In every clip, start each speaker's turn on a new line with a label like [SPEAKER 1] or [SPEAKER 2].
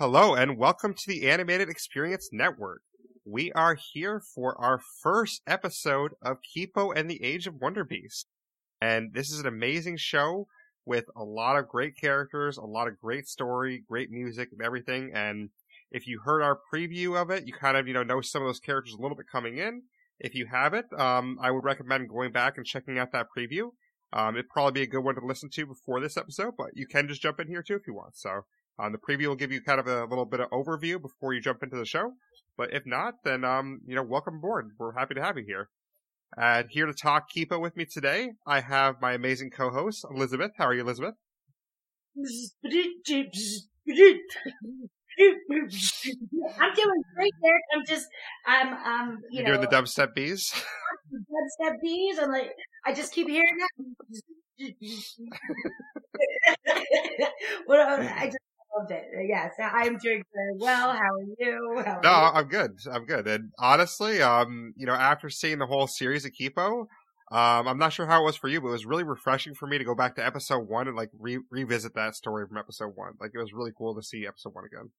[SPEAKER 1] Hello, and welcome to the Animated Experience Network. We are here for our first episode of Kipo and the Age of Wonderbeast. And this is an amazing show with a lot of great characters, a lot of great story, great music, and everything. And if you heard our preview of it, you kind of, you know, know some of those characters a little bit coming in. If you haven't, um, I would recommend going back and checking out that preview. Um, it'd probably be a good one to listen to before this episode, but you can just jump in here too if you want. So, um, the preview will give you kind of a little bit of overview before you jump into the show. But if not, then, um, you know, welcome aboard. We're happy to have you here. And here to talk Kipo with me today, I have my amazing co-host, Elizabeth. How are you, Elizabeth?
[SPEAKER 2] I'm doing great there. I'm just, I'm, um, you
[SPEAKER 1] You're
[SPEAKER 2] know,
[SPEAKER 1] doing the dubstep bees?
[SPEAKER 2] dubstep bees. I'm like, I just keep hearing that. what I just loved it. Yes, I'm doing very well. How are you? How are
[SPEAKER 1] No,
[SPEAKER 2] you?
[SPEAKER 1] I'm good. I'm good. And honestly, um, you know, after seeing the whole series of Kipo, um, I'm not sure how it was for you, but it was really refreshing for me to go back to episode one and like re- revisit that story from episode one. Like it was really cool to see episode one again.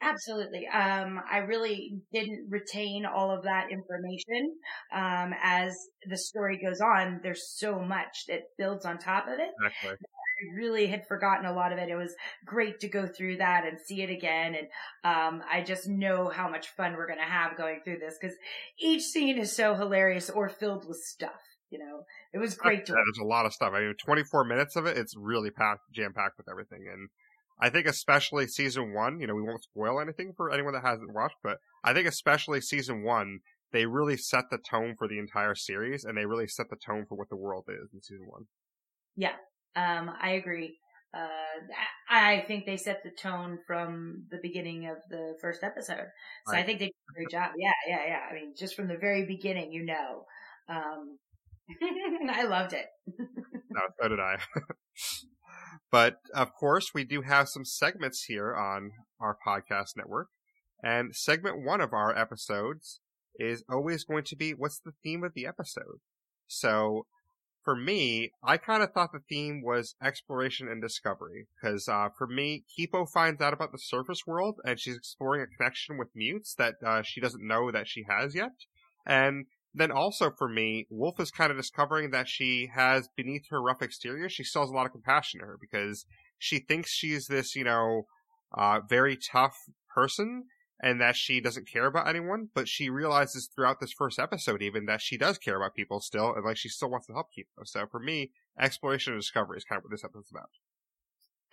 [SPEAKER 2] Absolutely. Um, I really didn't retain all of that information. Um, as the story goes on, there's so much that builds on top of it.
[SPEAKER 1] Exactly.
[SPEAKER 2] I really had forgotten a lot of it. It was great to go through that and see it again. And, um, I just know how much fun we're going to have going through this because each scene is so hilarious or filled with stuff. You know, it was great to
[SPEAKER 1] Yeah, there's a lot of stuff. I mean, 24 minutes of it, it's really packed, jam packed with everything. And I think especially season one, you know, we won't spoil anything for anyone that hasn't watched, but I think especially season one, they really set the tone for the entire series and they really set the tone for what the world is in season one.
[SPEAKER 2] Um, I agree. Uh, I think they set the tone from the beginning of the first episode. So I think they did a great job. Yeah, yeah, yeah. I mean, just from the very beginning, you know. Um, I loved it.
[SPEAKER 1] No, so did I. but of course, we do have some segments here on our podcast network. And segment one of our episodes is always going to be what's the theme of the episode? So for me, I kind of thought the theme was exploration and discovery. Because uh, for me, Kipo finds out about the surface world and she's exploring a connection with mutes that uh, she doesn't know that she has yet. And then also for me, Wolf is kind of discovering that she has beneath her rough exterior, she still has a lot of compassion to her because she thinks she's this, you know, uh, very tough person and that she doesn't care about anyone, but she realizes throughout this first episode even that she does care about people still and like she still wants to help people. So for me, exploration and discovery is kind of what this episode's about.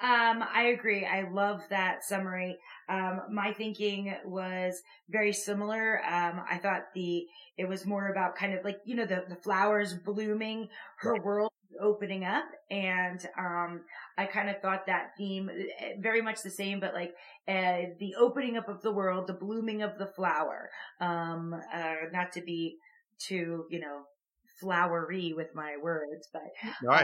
[SPEAKER 2] Um, I agree. I love that summary. Um, my thinking was very similar. Um, I thought the, it was more about kind of like, you know, the, the flowers blooming, her world opening up. And, um, I kind of thought that theme eh, very much the same, but like, uh, the opening up of the world, the blooming of the flower, um, uh, not to be too, you know, flowery with my words, but
[SPEAKER 1] No,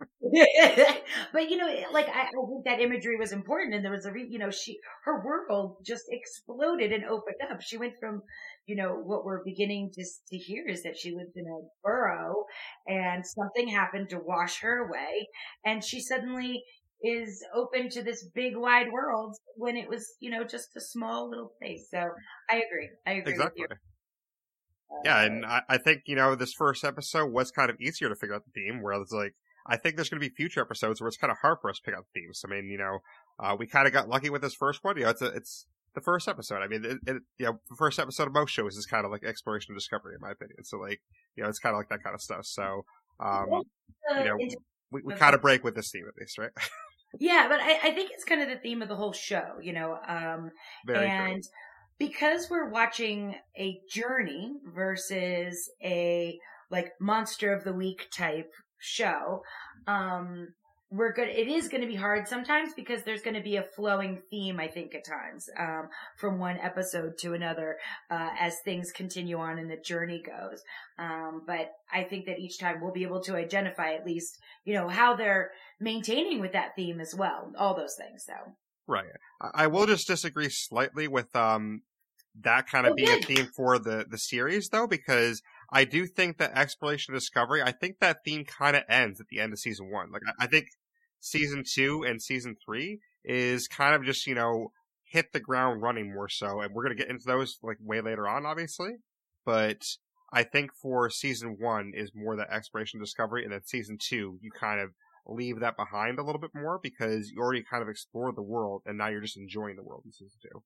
[SPEAKER 2] but you know, like I, I think that imagery was important, and there was a, re- you know, she her world just exploded and opened up. She went from, you know, what we're beginning to to hear is that she lived in a burrow, and something happened to wash her away, and she suddenly is open to this big wide world when it was, you know, just a small little place. So I agree. I agree
[SPEAKER 1] exactly.
[SPEAKER 2] with you. Uh,
[SPEAKER 1] Yeah, and I, I think, you know, this first episode was kind of easier to figure out the theme, whereas like I think there's gonna be future episodes where it's kinda hard for us to pick out themes. I mean, you know, uh, we kinda got lucky with this first one. You know, it's a, it's the first episode. I mean, it, it, you know, the first episode of most shows is kind of like exploration and discovery, in my opinion. So, like, you know, it's kind of like that kind of stuff. So, um, you know, we, we kind of break with this theme at least, right?
[SPEAKER 2] Yeah, but I, I think it's kind of the theme of the whole show, you know. Um,
[SPEAKER 1] Very
[SPEAKER 2] and because we're watching a journey versus a like monster of the week type show, um, we're good. It is going to be hard sometimes because there's going to be a flowing theme, I think, at times, um, from one episode to another, uh, as things continue on and the journey goes. Um, but I think that each time we'll be able to identify at least, you know, how they're maintaining with that theme as well. All those things, so.
[SPEAKER 1] Right. I, will just disagree slightly with um that kind of
[SPEAKER 2] Oh,
[SPEAKER 1] being a theme for the the series though, because I do think that exploration and discovery, I think that theme kind of ends at the end of season one. Like I, think season two and season three is kind of just you know hit the ground running more so, and we're gonna get into those like way later on, obviously. But I think for season one is more that exploration discovery, and then season two you kind of leave that behind a little bit more because you already kind of explored the world, and now you're just enjoying the world in season two.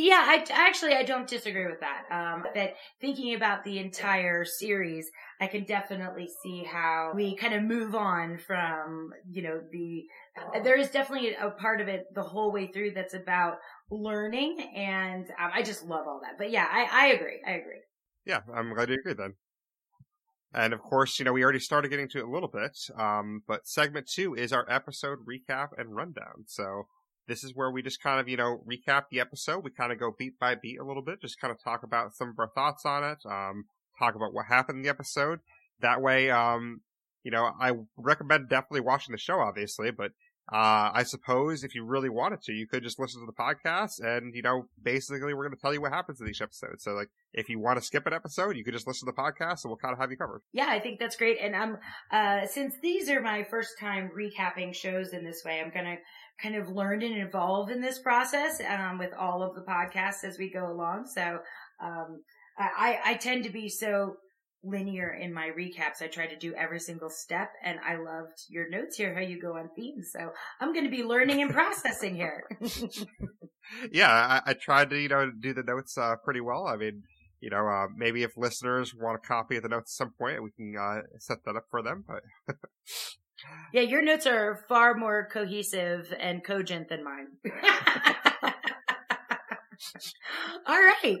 [SPEAKER 2] Yeah, I actually I don't disagree with that. Um, that thinking about the entire series, I can definitely see how we kind of move on from you know the. There is definitely a part of it the whole way through that's about learning, and um, I just love all that. But yeah, I, I agree. I agree.
[SPEAKER 1] Yeah, I'm glad you agree then. And of course, you know, we already started getting to it a little bit, um, but segment two is our episode recap and rundown. So this is where we just kind of, you know, recap the episode. We kind of go beat by beat a little bit, just kind of talk about some of our thoughts on it, um, talk about what happened in the episode. That way, um, you know, I recommend definitely watching the show, obviously, but uh, I suppose if you really wanted to, you could just listen to the podcast and, you know, basically we're going to tell you what happens in each episode. So like, if you want to skip an episode, you could just listen to the podcast and we'll kind of have you covered.
[SPEAKER 2] Yeah, I think that's great. And I'm, uh, since these are my first time recapping shows in this way, I'm going to kind of learn and evolve in this process, um, with all of the podcasts as we go along. So, um, I, I tend to be so linear in my recaps. I try to do every single step and I loved your notes here, how you go on themes. So I'm going to be learning and processing here.
[SPEAKER 1] yeah, I, I, tried to, you know, do the notes, uh, pretty well. I mean, you know, uh, maybe if listeners want a copy of the notes at some point, we can, uh, set that up for them, but.
[SPEAKER 2] yeah, your notes are far more cohesive and cogent than mine. All right.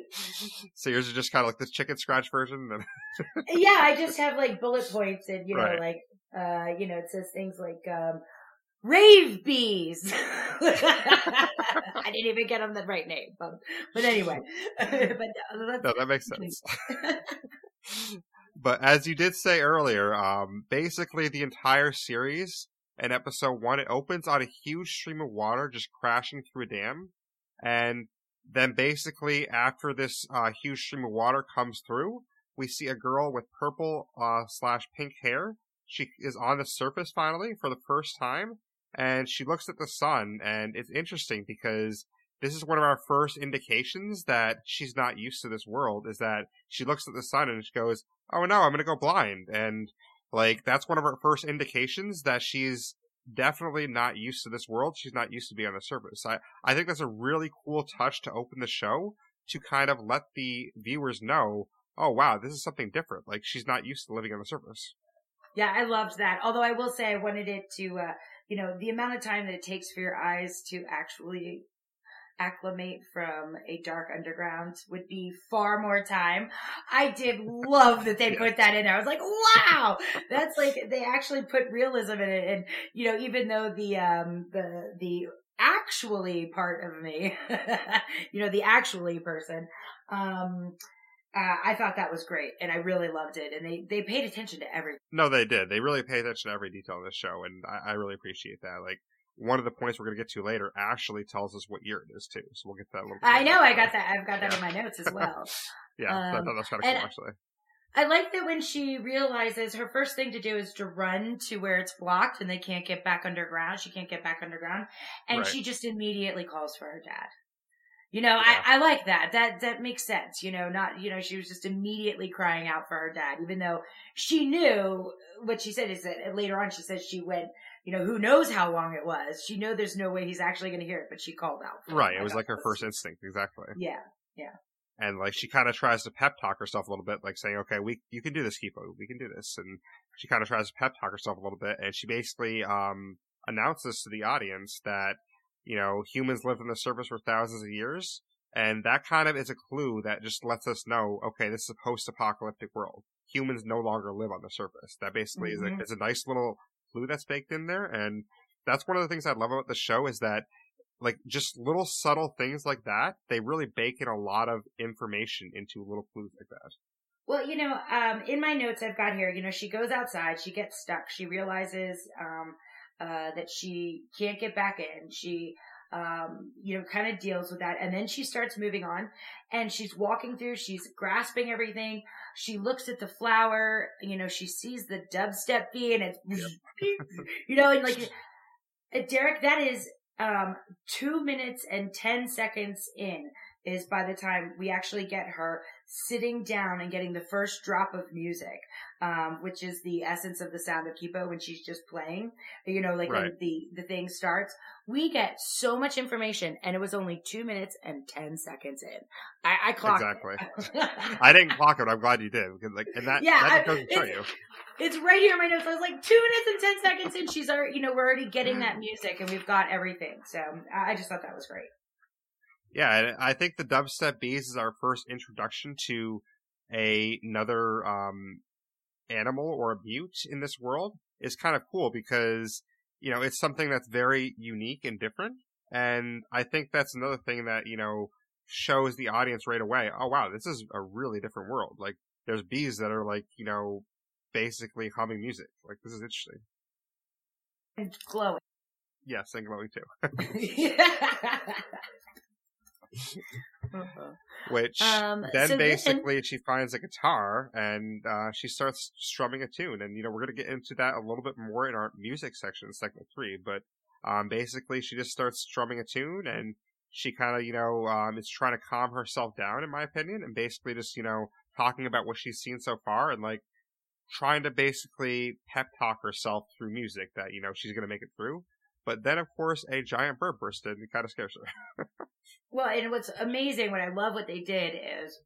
[SPEAKER 1] So yours is just kind of like this chicken scratch version.
[SPEAKER 2] yeah, I just have like bullet points and you know, right. like uh, you know, it says things like um, rave bees. I didn't even get them the right name, but but anyway. but
[SPEAKER 1] uh, no, that makes sense. But as you did say earlier, um, basically the entire series in episode one, it opens on a huge stream of water just crashing through a dam. And then basically after this uh, huge stream of water comes through, we see a girl with purple uh, slash pink hair. She is on the surface finally for the first time, and she looks at the sun, and it's interesting because this is one of our first indications that she's not used to this world. Is that she looks at the sun and she goes, "Oh no, I'm gonna go blind," and like that's one of our first indications that she's definitely not used to this world. She's not used to being on the surface. I, I think that's a really cool touch to open the show to kind of let the viewers know, oh wow, this is something different. Like she's not used to living on the surface.
[SPEAKER 2] Yeah, I loved that. Although I will say I wanted it to, uh, you know, the amount of time that it takes for your eyes to actually acclimate from a dark underground would be far more time. I did love that they put that in there. I was like, wow, that's like, they actually put realism in it. And, you know, even though the, um, the, the actually part of me, you know, the actually person, um, uh, I thought that was great, and I really loved it. And they they paid attention to everything.
[SPEAKER 1] No, they did. They really paid attention to every detail in this show, and I, I really appreciate that. Like one of the points we're going to get to later actually tells us what year it is too. So we'll get that a little.
[SPEAKER 2] I know. I got that. I've got that yeah. in my notes as well.
[SPEAKER 1] yeah, um, I thought that's kind of cool actually.
[SPEAKER 2] I like that when she realizes her first thing to do is to run to where it's blocked and they can't get back underground. She can't get back underground, and right. she just immediately calls for her dad. You know, yeah. I, I like that. That that makes sense. You know, not you know, she was just immediately crying out for her dad, even though she knew what she said is that later on she says she went you know, who knows how long it was. She know there's no way he's actually going to hear it, but she called out.
[SPEAKER 1] Right. It was like her first instinct. Exactly.
[SPEAKER 2] Yeah. Yeah.
[SPEAKER 1] And like she kind of tries to pep talk herself a little bit, like saying, "Okay, we you can do this, Kipo. We can do this." And she kind of tries to pep talk herself a little bit, and she basically um announces to the audience that you know humans lived on the surface for thousands of years, and that kind of is a clue that just lets us know, okay, this is a post-apocalyptic world. Humans no longer live on the surface. That basically mm-hmm. is a, is a nice little clue that's baked in there. And that's one of the things I love about the show is that like just little subtle things like that, they really bake in a lot of information into little clues like that.
[SPEAKER 2] Well, you know, um, in my notes I've got here, you know, she goes outside, she gets stuck, she realizes, um, uh, that she can't get back in. She, um, you know, kind of deals with that. And then she starts moving on and she's walking through, she's grasping everything. She looks at the flower, you know, she sees the dubstep bee and it's, yep. you know, and like, uh, Derreck, that is um, two minutes and 10 seconds in is by the time we actually get her sitting down and getting the first drop of music, um, which is the essence of the sound of Kipo when she's just playing, you know, like
[SPEAKER 1] Right.
[SPEAKER 2] when the, the thing starts, we get so much information and it was only two minutes and 10 seconds in. I, I clocked
[SPEAKER 1] Exactly.
[SPEAKER 2] it.
[SPEAKER 1] I didn't clock it. But I'm glad you did because like, and that
[SPEAKER 2] Yeah,
[SPEAKER 1] that
[SPEAKER 2] I-
[SPEAKER 1] just goes to show
[SPEAKER 2] it's-
[SPEAKER 1] you.
[SPEAKER 2] It's right here in my notes. I was like, two minutes and 10 seconds in, she's already, you know, we're already getting that music and we've got everything. So I just thought that was great.
[SPEAKER 1] Yeah, I think the dubstep bees is our first introduction to a, another um, animal or a mute in this world. Is kind of cool because you know it's something that's very unique and different, and I think that's another thing that you know shows the audience right away. Oh wow, this is a really different world. Like there's bees that are like you know basically humming music. Like this is interesting.
[SPEAKER 2] And glowing.
[SPEAKER 1] Yes, think about me too. Which
[SPEAKER 2] um,
[SPEAKER 1] then
[SPEAKER 2] so then-
[SPEAKER 1] basically she finds a guitar and uh, she starts strumming a tune and you know we're going to get into that a little bit more in our music section segment three but um, basically she just starts strumming a tune and she kind of you know um, is trying to calm herself down in my opinion and basically just you know talking about what she's seen so far and like trying to basically pep talk herself through music that you know she's going to make it through but then of course a giant bird burst in and kind of scares her
[SPEAKER 2] Well, and what's amazing, what I love what they did is,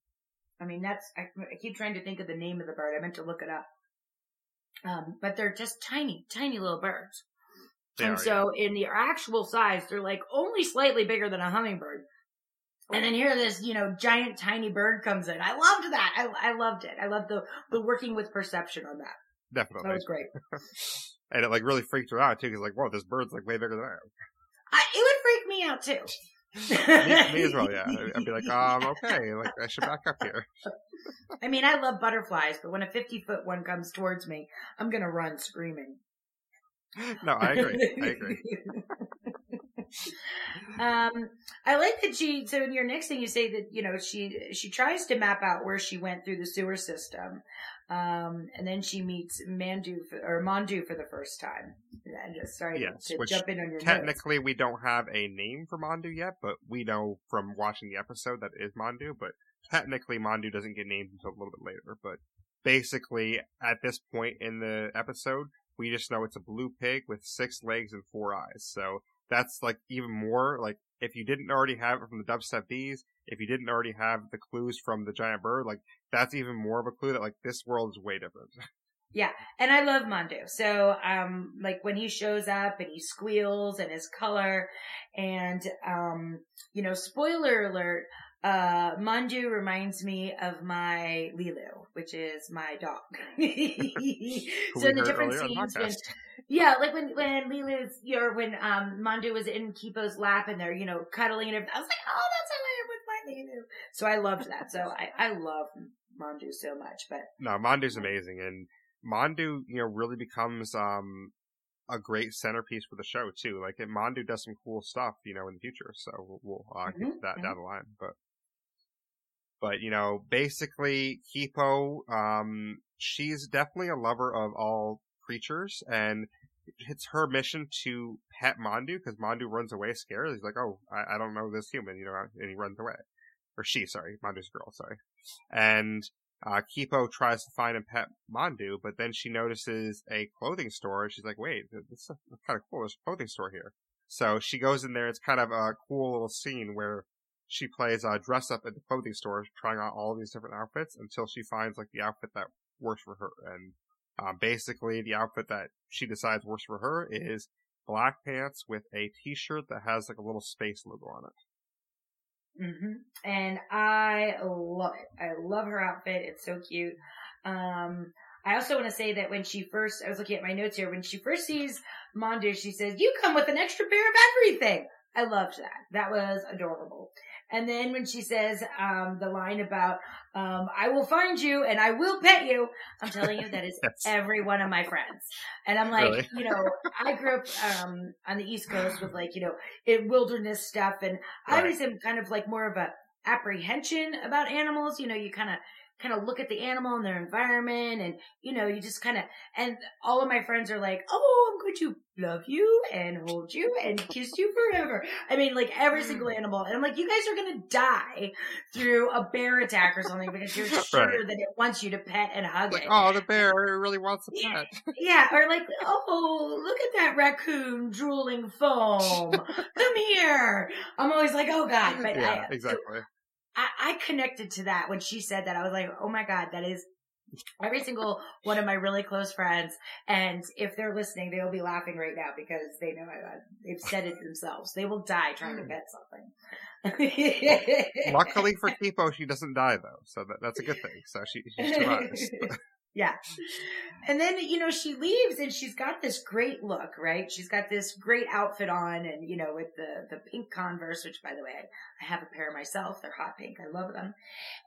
[SPEAKER 2] I mean, that's, I, I keep trying to think of the name of the bird. I meant to look it up. Um, but they're just tiny, tiny little birds.
[SPEAKER 1] They
[SPEAKER 2] and
[SPEAKER 1] are,
[SPEAKER 2] so in the actual size, they're like only slightly bigger than a hummingbird. And then here this, you know, giant tiny bird comes in. I loved that. I, I loved it. I loved the, the working with perception on that.
[SPEAKER 1] definitely
[SPEAKER 2] That was great.
[SPEAKER 1] and it like really freaked her out too, because like, whoa, this bird's like way bigger than I am.
[SPEAKER 2] I, it would freak me out too.
[SPEAKER 1] Me, me as well, yeah. I'd- be like, um, okay, like I should back up here.
[SPEAKER 2] I mean, I love butterflies, but when a 50 foot one comes towards me, I'm gonna run screaming.
[SPEAKER 1] No, I agree. I agree.
[SPEAKER 2] um, I like that she. So in your next thing, you say that you know she she tries to map out where she went through the sewer system, um, and then she meets Mandu for, or Mandu for the first time. And just sorry
[SPEAKER 1] Yes,
[SPEAKER 2] to jump in on your notes.
[SPEAKER 1] Technically, we don't have a name for Mandu yet, but we know from watching the episode that it is Mandu. But technically, Mandu doesn't get named until a little bit later. But basically, at this point in the episode, we just know it's a blue pig with six legs and four eyes. So that's like even more like if you didn't already have it from the dubstep bees, if you didn't already have the clues from the giant bird, like that's even more of a clue that like this world is way different.
[SPEAKER 2] Yeah, and I love Mandu. So, um, like when he shows up and he squeals and his color and, um, you know, spoiler alert, uh, Mandu reminds me of my Lilu, which is my dog. So in the different
[SPEAKER 1] the
[SPEAKER 2] scenes when, yeah, like when, when Lilu's, you know, when, um, Mandu was in Kipo's lap and they're, you know, cuddling and everything. I was like, oh, that's how I am with my Lilu. So I loved that. So I, I love Mandu so much, but
[SPEAKER 1] No, Mandu's amazing, and Mandu you know, really becomes um a great centerpiece for the show too. Like, and Mandu does some cool stuff, you know, in the future. So we'll, we'll uh, get to
[SPEAKER 2] Mhm,
[SPEAKER 1] that down the line, but. But you know, basically, Kipo, um, she's definitely a lover of all creatures, and it's her mission to pet Mandu because Mandu runs away scared. He's like, "Oh, I, I don't know this human," you know, and he runs away, or she, sorry, Mandu's girl, sorry, and uh, Kipo tries to find and pet Mandu, but then she notices a clothing store, she's like, "Wait, this is kind of cool. There's a clothing store here." So she goes in there. It's kind of a cool little scene where she plays uh, dress up at the clothing store, trying on all these different outfits until she finds like the outfit that works for her. And uh, basically, the outfit that she decides works for her is black pants with a T-shirt that has like a little space logo on it.
[SPEAKER 2] hmm And I love it. I love her outfit. It's so cute. Um, I also want to say that when she first, I was looking at my notes here, when she first sees Mandu, she says, you come with an extra pair of everything. I loved that. That was adorable. And then when she says, um, the line about, um, I will find you and I will pet you, I'm telling you that is
[SPEAKER 1] Yes.
[SPEAKER 2] every one of my friends. And I'm like,
[SPEAKER 1] Really?
[SPEAKER 2] you know, I grew up, um, on the East Coast with like, you know, in wilderness stuff and I
[SPEAKER 1] Right.
[SPEAKER 2] always am kind of like more of a apprehension about animals. You know, you kind of kind of look at the animal and their environment and, you know, you just kind of, and all of my friends are like, oh, I'm going to love you and hold you and kiss you forever. I mean, like every single
[SPEAKER 1] Mm.
[SPEAKER 2] animal. And I'm like, you guys are going to die through a bear attack or something because you're sure
[SPEAKER 1] Right.
[SPEAKER 2] that it wants you to pet and hug
[SPEAKER 1] Like,
[SPEAKER 2] it.
[SPEAKER 1] oh, the bear really wants a
[SPEAKER 2] Yeah.
[SPEAKER 1] pet.
[SPEAKER 2] Yeah, or like, oh, look at that raccoon drooling foam. Come here. I'm always like, oh God. But
[SPEAKER 1] yeah,
[SPEAKER 2] I,
[SPEAKER 1] exactly.
[SPEAKER 2] I, connected to that when she said that. I was like, oh my God, that is every single one of my really close friends. And if they're listening, they'll be laughing right now because they know I, they've said it themselves. They will die trying to hmm. pet something.
[SPEAKER 1] Luckily for Kipo, she doesn't die though, so that, that's a good thing. So she, she survives.
[SPEAKER 2] yeah. And then, you know, she leaves and she's got this great look, right? She's got this great outfit on and, you know, with the, the pink Converse, which by the way, I, I have a pair myself. They're hot pink. I love them.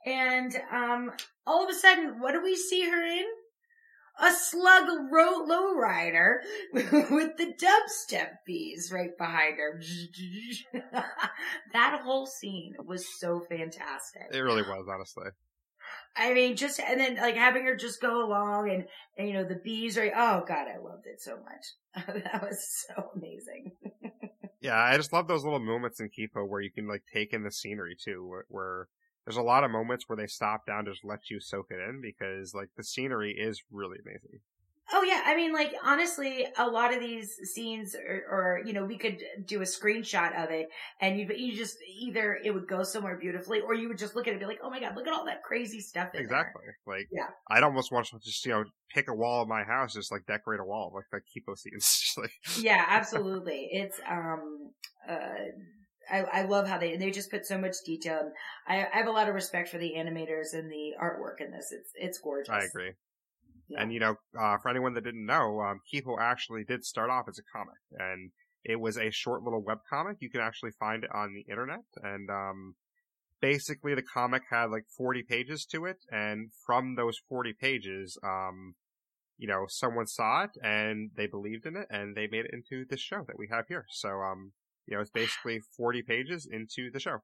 [SPEAKER 2] And, um, all of a sudden, what do we see her in? A slug ro- lowrider with the dubstep bees right behind her. that whole scene was so fantastic.
[SPEAKER 1] it really was, honestly.
[SPEAKER 2] I mean, just and then like having her just go along and, and you know the bees are oh god, I loved it so much. that was so amazing.
[SPEAKER 1] Yeah, I just love those little moments in Kipo where you can like take in the scenery too, where, where there's a lot of moments where they stop down to just let you soak it in because like the scenery is really amazing.
[SPEAKER 2] Oh yeah, I mean, like honestly, a lot of these scenes, or, or you know, we could do a screenshot of it, and you you just either it would go somewhere beautifully, or you would just look at it and be like, oh my god, look at all that crazy stuff. In there."
[SPEAKER 1] Exactly. Like,
[SPEAKER 2] Yeah.
[SPEAKER 1] I'd almost want to just, you know, pick a wall of my house, just like decorate a wall, like the Kipo scenes. Like,
[SPEAKER 2] Yeah, absolutely. It's um uh I, I love how they they just put so much detail. I, I have a lot of respect for the animators and the artwork in this. It's it's gorgeous.
[SPEAKER 1] I agree.
[SPEAKER 2] Yeah.
[SPEAKER 1] And, you know, uh, for anyone that didn't know, um, Kipo actually did start off as a comic, and it was a short little web comic. You can actually find it on the internet, and, um, basically the comic had like 40 pages to it, and from those 40 pages, um, you know, someone saw it and they believed in it and they made it into this show that we have here. So, um, you know, it's basically 40 pages into the show.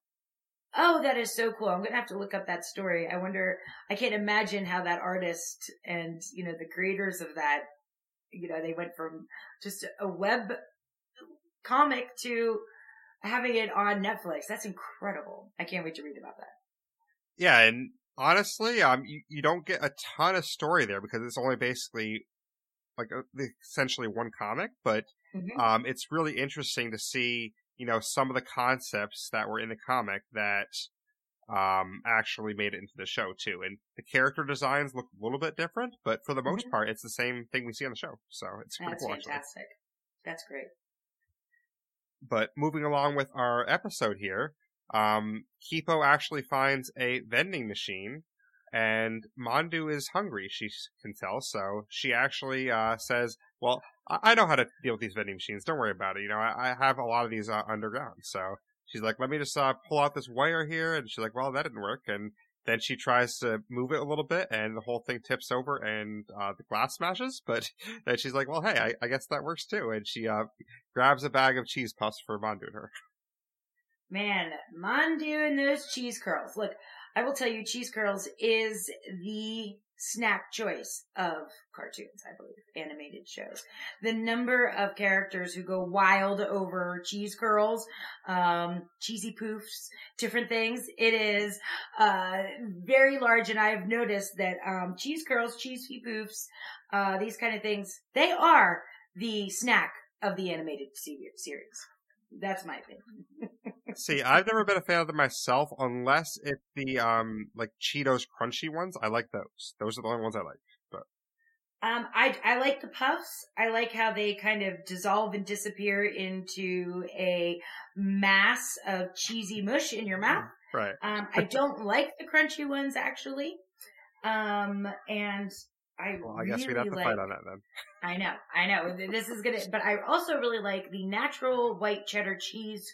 [SPEAKER 2] Oh, that is so cool. I'm gonna have to look up that story. I wonder. I can't imagine how that artist and you know the creators of that, you know, they went from just a web comic to having it on Netflix. That's incredible. I can't wait to read about that.
[SPEAKER 1] Yeah, and honestly, um, you, you don't get a ton of story there because it's only basically like a, essentially one comic, but
[SPEAKER 2] Mhm.
[SPEAKER 1] um, it's really interesting to see, you know, some of the concepts that were in the comic that um actually made it into the show too. And the character designs look a little bit different, but for the most
[SPEAKER 2] Mhm.
[SPEAKER 1] part, it's the same thing we see on the show. So it's pretty
[SPEAKER 2] That's
[SPEAKER 1] cool actually.
[SPEAKER 2] fantastic. That's great.
[SPEAKER 1] But moving along with our episode here, um, Kipo actually finds a vending machine, and Mandu is hungry. She can tell, so she actually uh, says, "Well, I-, know how to deal with these vending machines. Don't worry about it. You know, I, I have a lot of these uh, underground." So she's like, "Let me just uh, pull out this wire here," and she's like, "Well, that didn't work." And then she tries to move it a little bit, and the whole thing tips over, and uh, the glass smashes. But then she's like, "Well, hey, I, I guess that works too." And she uh, grabs a bag of cheese puffs for Mandu and her.
[SPEAKER 2] Man, Mandu and those cheese curls. Look, I will tell you, cheese curls is the snack choice of cartoons, I believe, animated shows. The number of characters who go wild over cheese curls, um, cheesy poofs, different things, it is, uh, very large. And I've noticed that, um, cheese curls, cheesy poofs, uh, these kind of things, they are the snack of the animated series. That's my opinion.
[SPEAKER 1] See, I've never been a fan of them myself, unless it's the um like Cheetos crunchy ones. I like those. Those are the only ones I like.
[SPEAKER 2] But Um, I I like the puffs. I like how they kind of dissolve and disappear into a mass of cheesy mush in your mouth.
[SPEAKER 1] Right.
[SPEAKER 2] Um, I don't like the crunchy ones actually. Um, and I
[SPEAKER 1] Well, I guess we'd have to
[SPEAKER 2] like,
[SPEAKER 1] fight on that then.
[SPEAKER 2] I know, I know. This is gonna, but I also really like the natural white cheddar cheese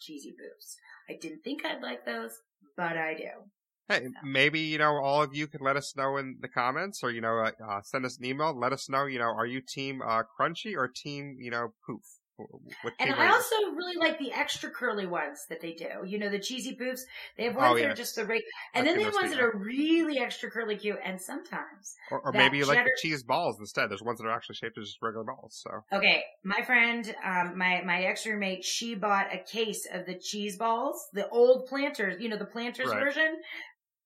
[SPEAKER 2] cheesy poofs. I didn't think I'd like those, but I do.
[SPEAKER 1] Hey, maybe you know all of you can let us know in the comments, or you know, uh, uh, send us an email. Let us know. You know, are you team uh, crunchy or team you know poof?
[SPEAKER 2] And I also really like the extra curly ones that they do. You know, the cheesy poofs. They have ones
[SPEAKER 1] Oh,
[SPEAKER 2] that
[SPEAKER 1] yeah.
[SPEAKER 2] are just the right, and
[SPEAKER 1] I've
[SPEAKER 2] then they have ones that are really extra curly cute. And sometimes,
[SPEAKER 1] or, or maybe you like the cheese balls instead. There's ones that are actually shaped as just regular balls. So
[SPEAKER 2] okay, my friend, um, my my ex roommate, she bought a case of the cheese balls, the old planters. You know, the planters
[SPEAKER 1] Right.
[SPEAKER 2] version.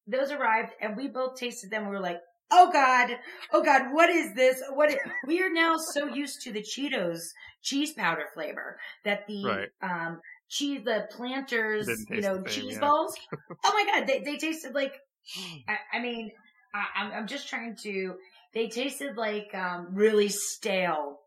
[SPEAKER 2] Those arrived, and we both tasted them. We were like. Oh God! Oh God! What is this? What is, we are now so used to the Cheetos cheese powder flavor that the
[SPEAKER 1] Right.
[SPEAKER 2] um cheese the planters you know
[SPEAKER 1] same,
[SPEAKER 2] cheese
[SPEAKER 1] yeah.
[SPEAKER 2] balls. oh my God! They they tasted like I, I mean I, I'm I'm just trying to. They tasted like um really stale,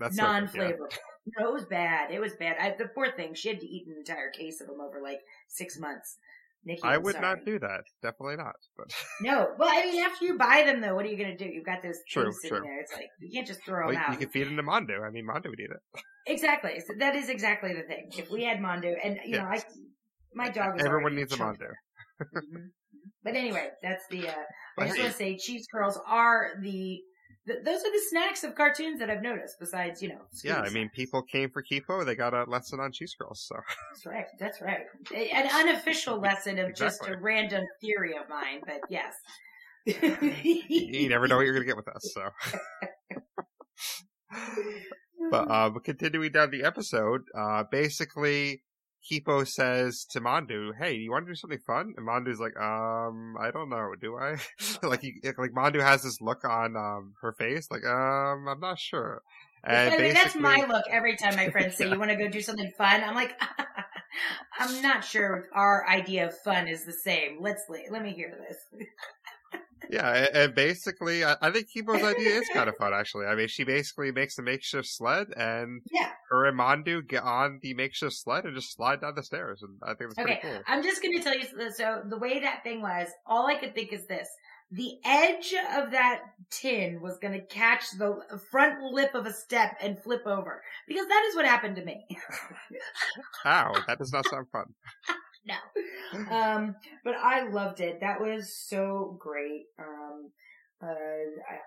[SPEAKER 1] that's no good, yeah.
[SPEAKER 2] No, it was bad. It was bad. I, the poor thing, she had to eat an entire case of them over like six months. Nikki,
[SPEAKER 1] I would
[SPEAKER 2] sorry.
[SPEAKER 1] not do that. Definitely not. But
[SPEAKER 2] No, well, I mean, after you buy them, though, what are you going to do? You've got those
[SPEAKER 1] True,
[SPEAKER 2] thing sitting there. It's like you can't just throw
[SPEAKER 1] well,
[SPEAKER 2] them out.
[SPEAKER 1] you can feed them to Mondo. I mean, Mondo would eat it.
[SPEAKER 2] Exactly. So that is exactly the thing. If we had Mondo, and you know, I, my dog. Was
[SPEAKER 1] Everyone needs a. Mondo.
[SPEAKER 2] Mhm. But anyway, that's the. uh I just want to say, cheese curls are the, th those are the snacks of cartoons that I've noticed. Besides, you know.
[SPEAKER 1] yeah, I mean, people came for Kipo. They got a lesson on cheese curls. So
[SPEAKER 2] That's right. That's right. An unofficial lesson of just a random theory of mine, but yes.
[SPEAKER 1] you never know what you're gonna get with us. So. But uh, but continuing down the episode, uh, basically, Kipo says to Mandu, "Hey, do you want to do something fun?" And Mandu's like, "Um, I don't know. Do I?" like, he, like Mandu has this look on um her face, like, "Um, I'm not sure." And
[SPEAKER 2] I mean, that's my look every time my friends say,
[SPEAKER 1] Yeah.
[SPEAKER 2] you want to go do something fun? I'm like, I'm not sure our idea of fun is the same. Let's, let, let me hear this.
[SPEAKER 1] Yeah, and, basically, I, think Kipo's idea is kind of fun. Actually, I mean, she basically makes a makeshift sled, and
[SPEAKER 2] Yeah.
[SPEAKER 1] her and Mandu get on the makeshift sled and just slide down the stairs, and I think that's
[SPEAKER 2] Okay,
[SPEAKER 1] pretty cool. Okay.
[SPEAKER 2] I'm just going to tell you. So, so the way that thing was, all I could think is this: the edge of that tin was going to catch the front lip of a step and flip over because that is what happened to me.
[SPEAKER 1] How? That does not sound fun.
[SPEAKER 2] no. Um, but I loved it. That was so great. Um, uh,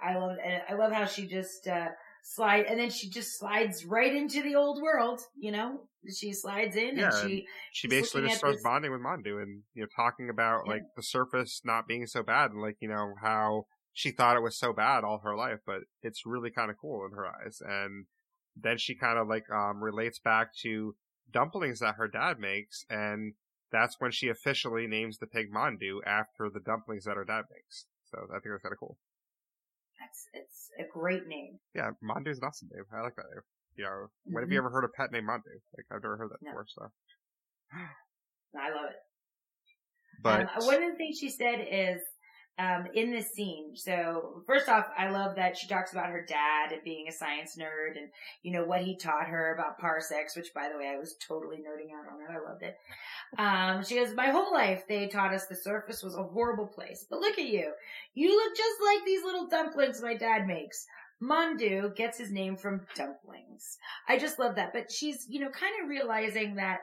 [SPEAKER 2] I, I love, I love how she just, uh, slide, and then she just slides right into the old world, you know? She slides in
[SPEAKER 1] Yeah,
[SPEAKER 2] and she,
[SPEAKER 1] she basically just starts
[SPEAKER 2] this-
[SPEAKER 1] bonding with Mandu and you know talking about
[SPEAKER 2] Yeah.
[SPEAKER 1] like the surface not being so bad and like you know how she thought it was so bad all her life, but it's really kind of cool in her eyes. And then she kind of like um relates back to dumplings that her dad makes, and that's when she officially names the pig Mandu after the dumplings that her dad makes. So I think that's kind of cool.
[SPEAKER 2] that's, it's a great name.
[SPEAKER 1] Yeah, Mandu's an awesome name. I like that name. You know, when have you ever heard a pet named Mandu? Like I've never heard that
[SPEAKER 2] No.
[SPEAKER 1] before. So,
[SPEAKER 2] I love it.
[SPEAKER 1] but
[SPEAKER 2] um, one of the things she said is um, in this scene. So first off, I love that she talks about her dad and being a science nerd and you know what he taught her about parsecs. Which, by the way, I was totally nerding out on it. I loved it. Um, she goes, "My whole life they taught us the surface was a horrible place, but look at you. You look just like these little dumplings my dad makes." Mandu gets his name from dumplings. I just love that. But she's, you know, kind of realizing that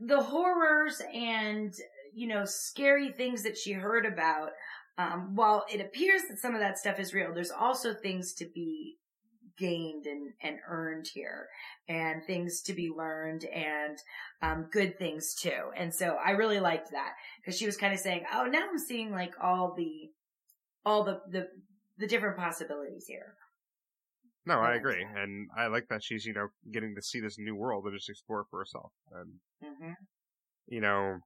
[SPEAKER 2] the horrors and you know scary things that she heard about um, while it appears that some of that stuff is real there's also things to be gained and, and earned here and things to be learned and um, good things too and so i really liked that because she was kind of saying oh now i'm seeing like all the all the the, the different possibilities here
[SPEAKER 1] No, I agree, and I like that she's you know getting to see this new world and just explore it for herself. And
[SPEAKER 2] mm-hmm.
[SPEAKER 1] you know,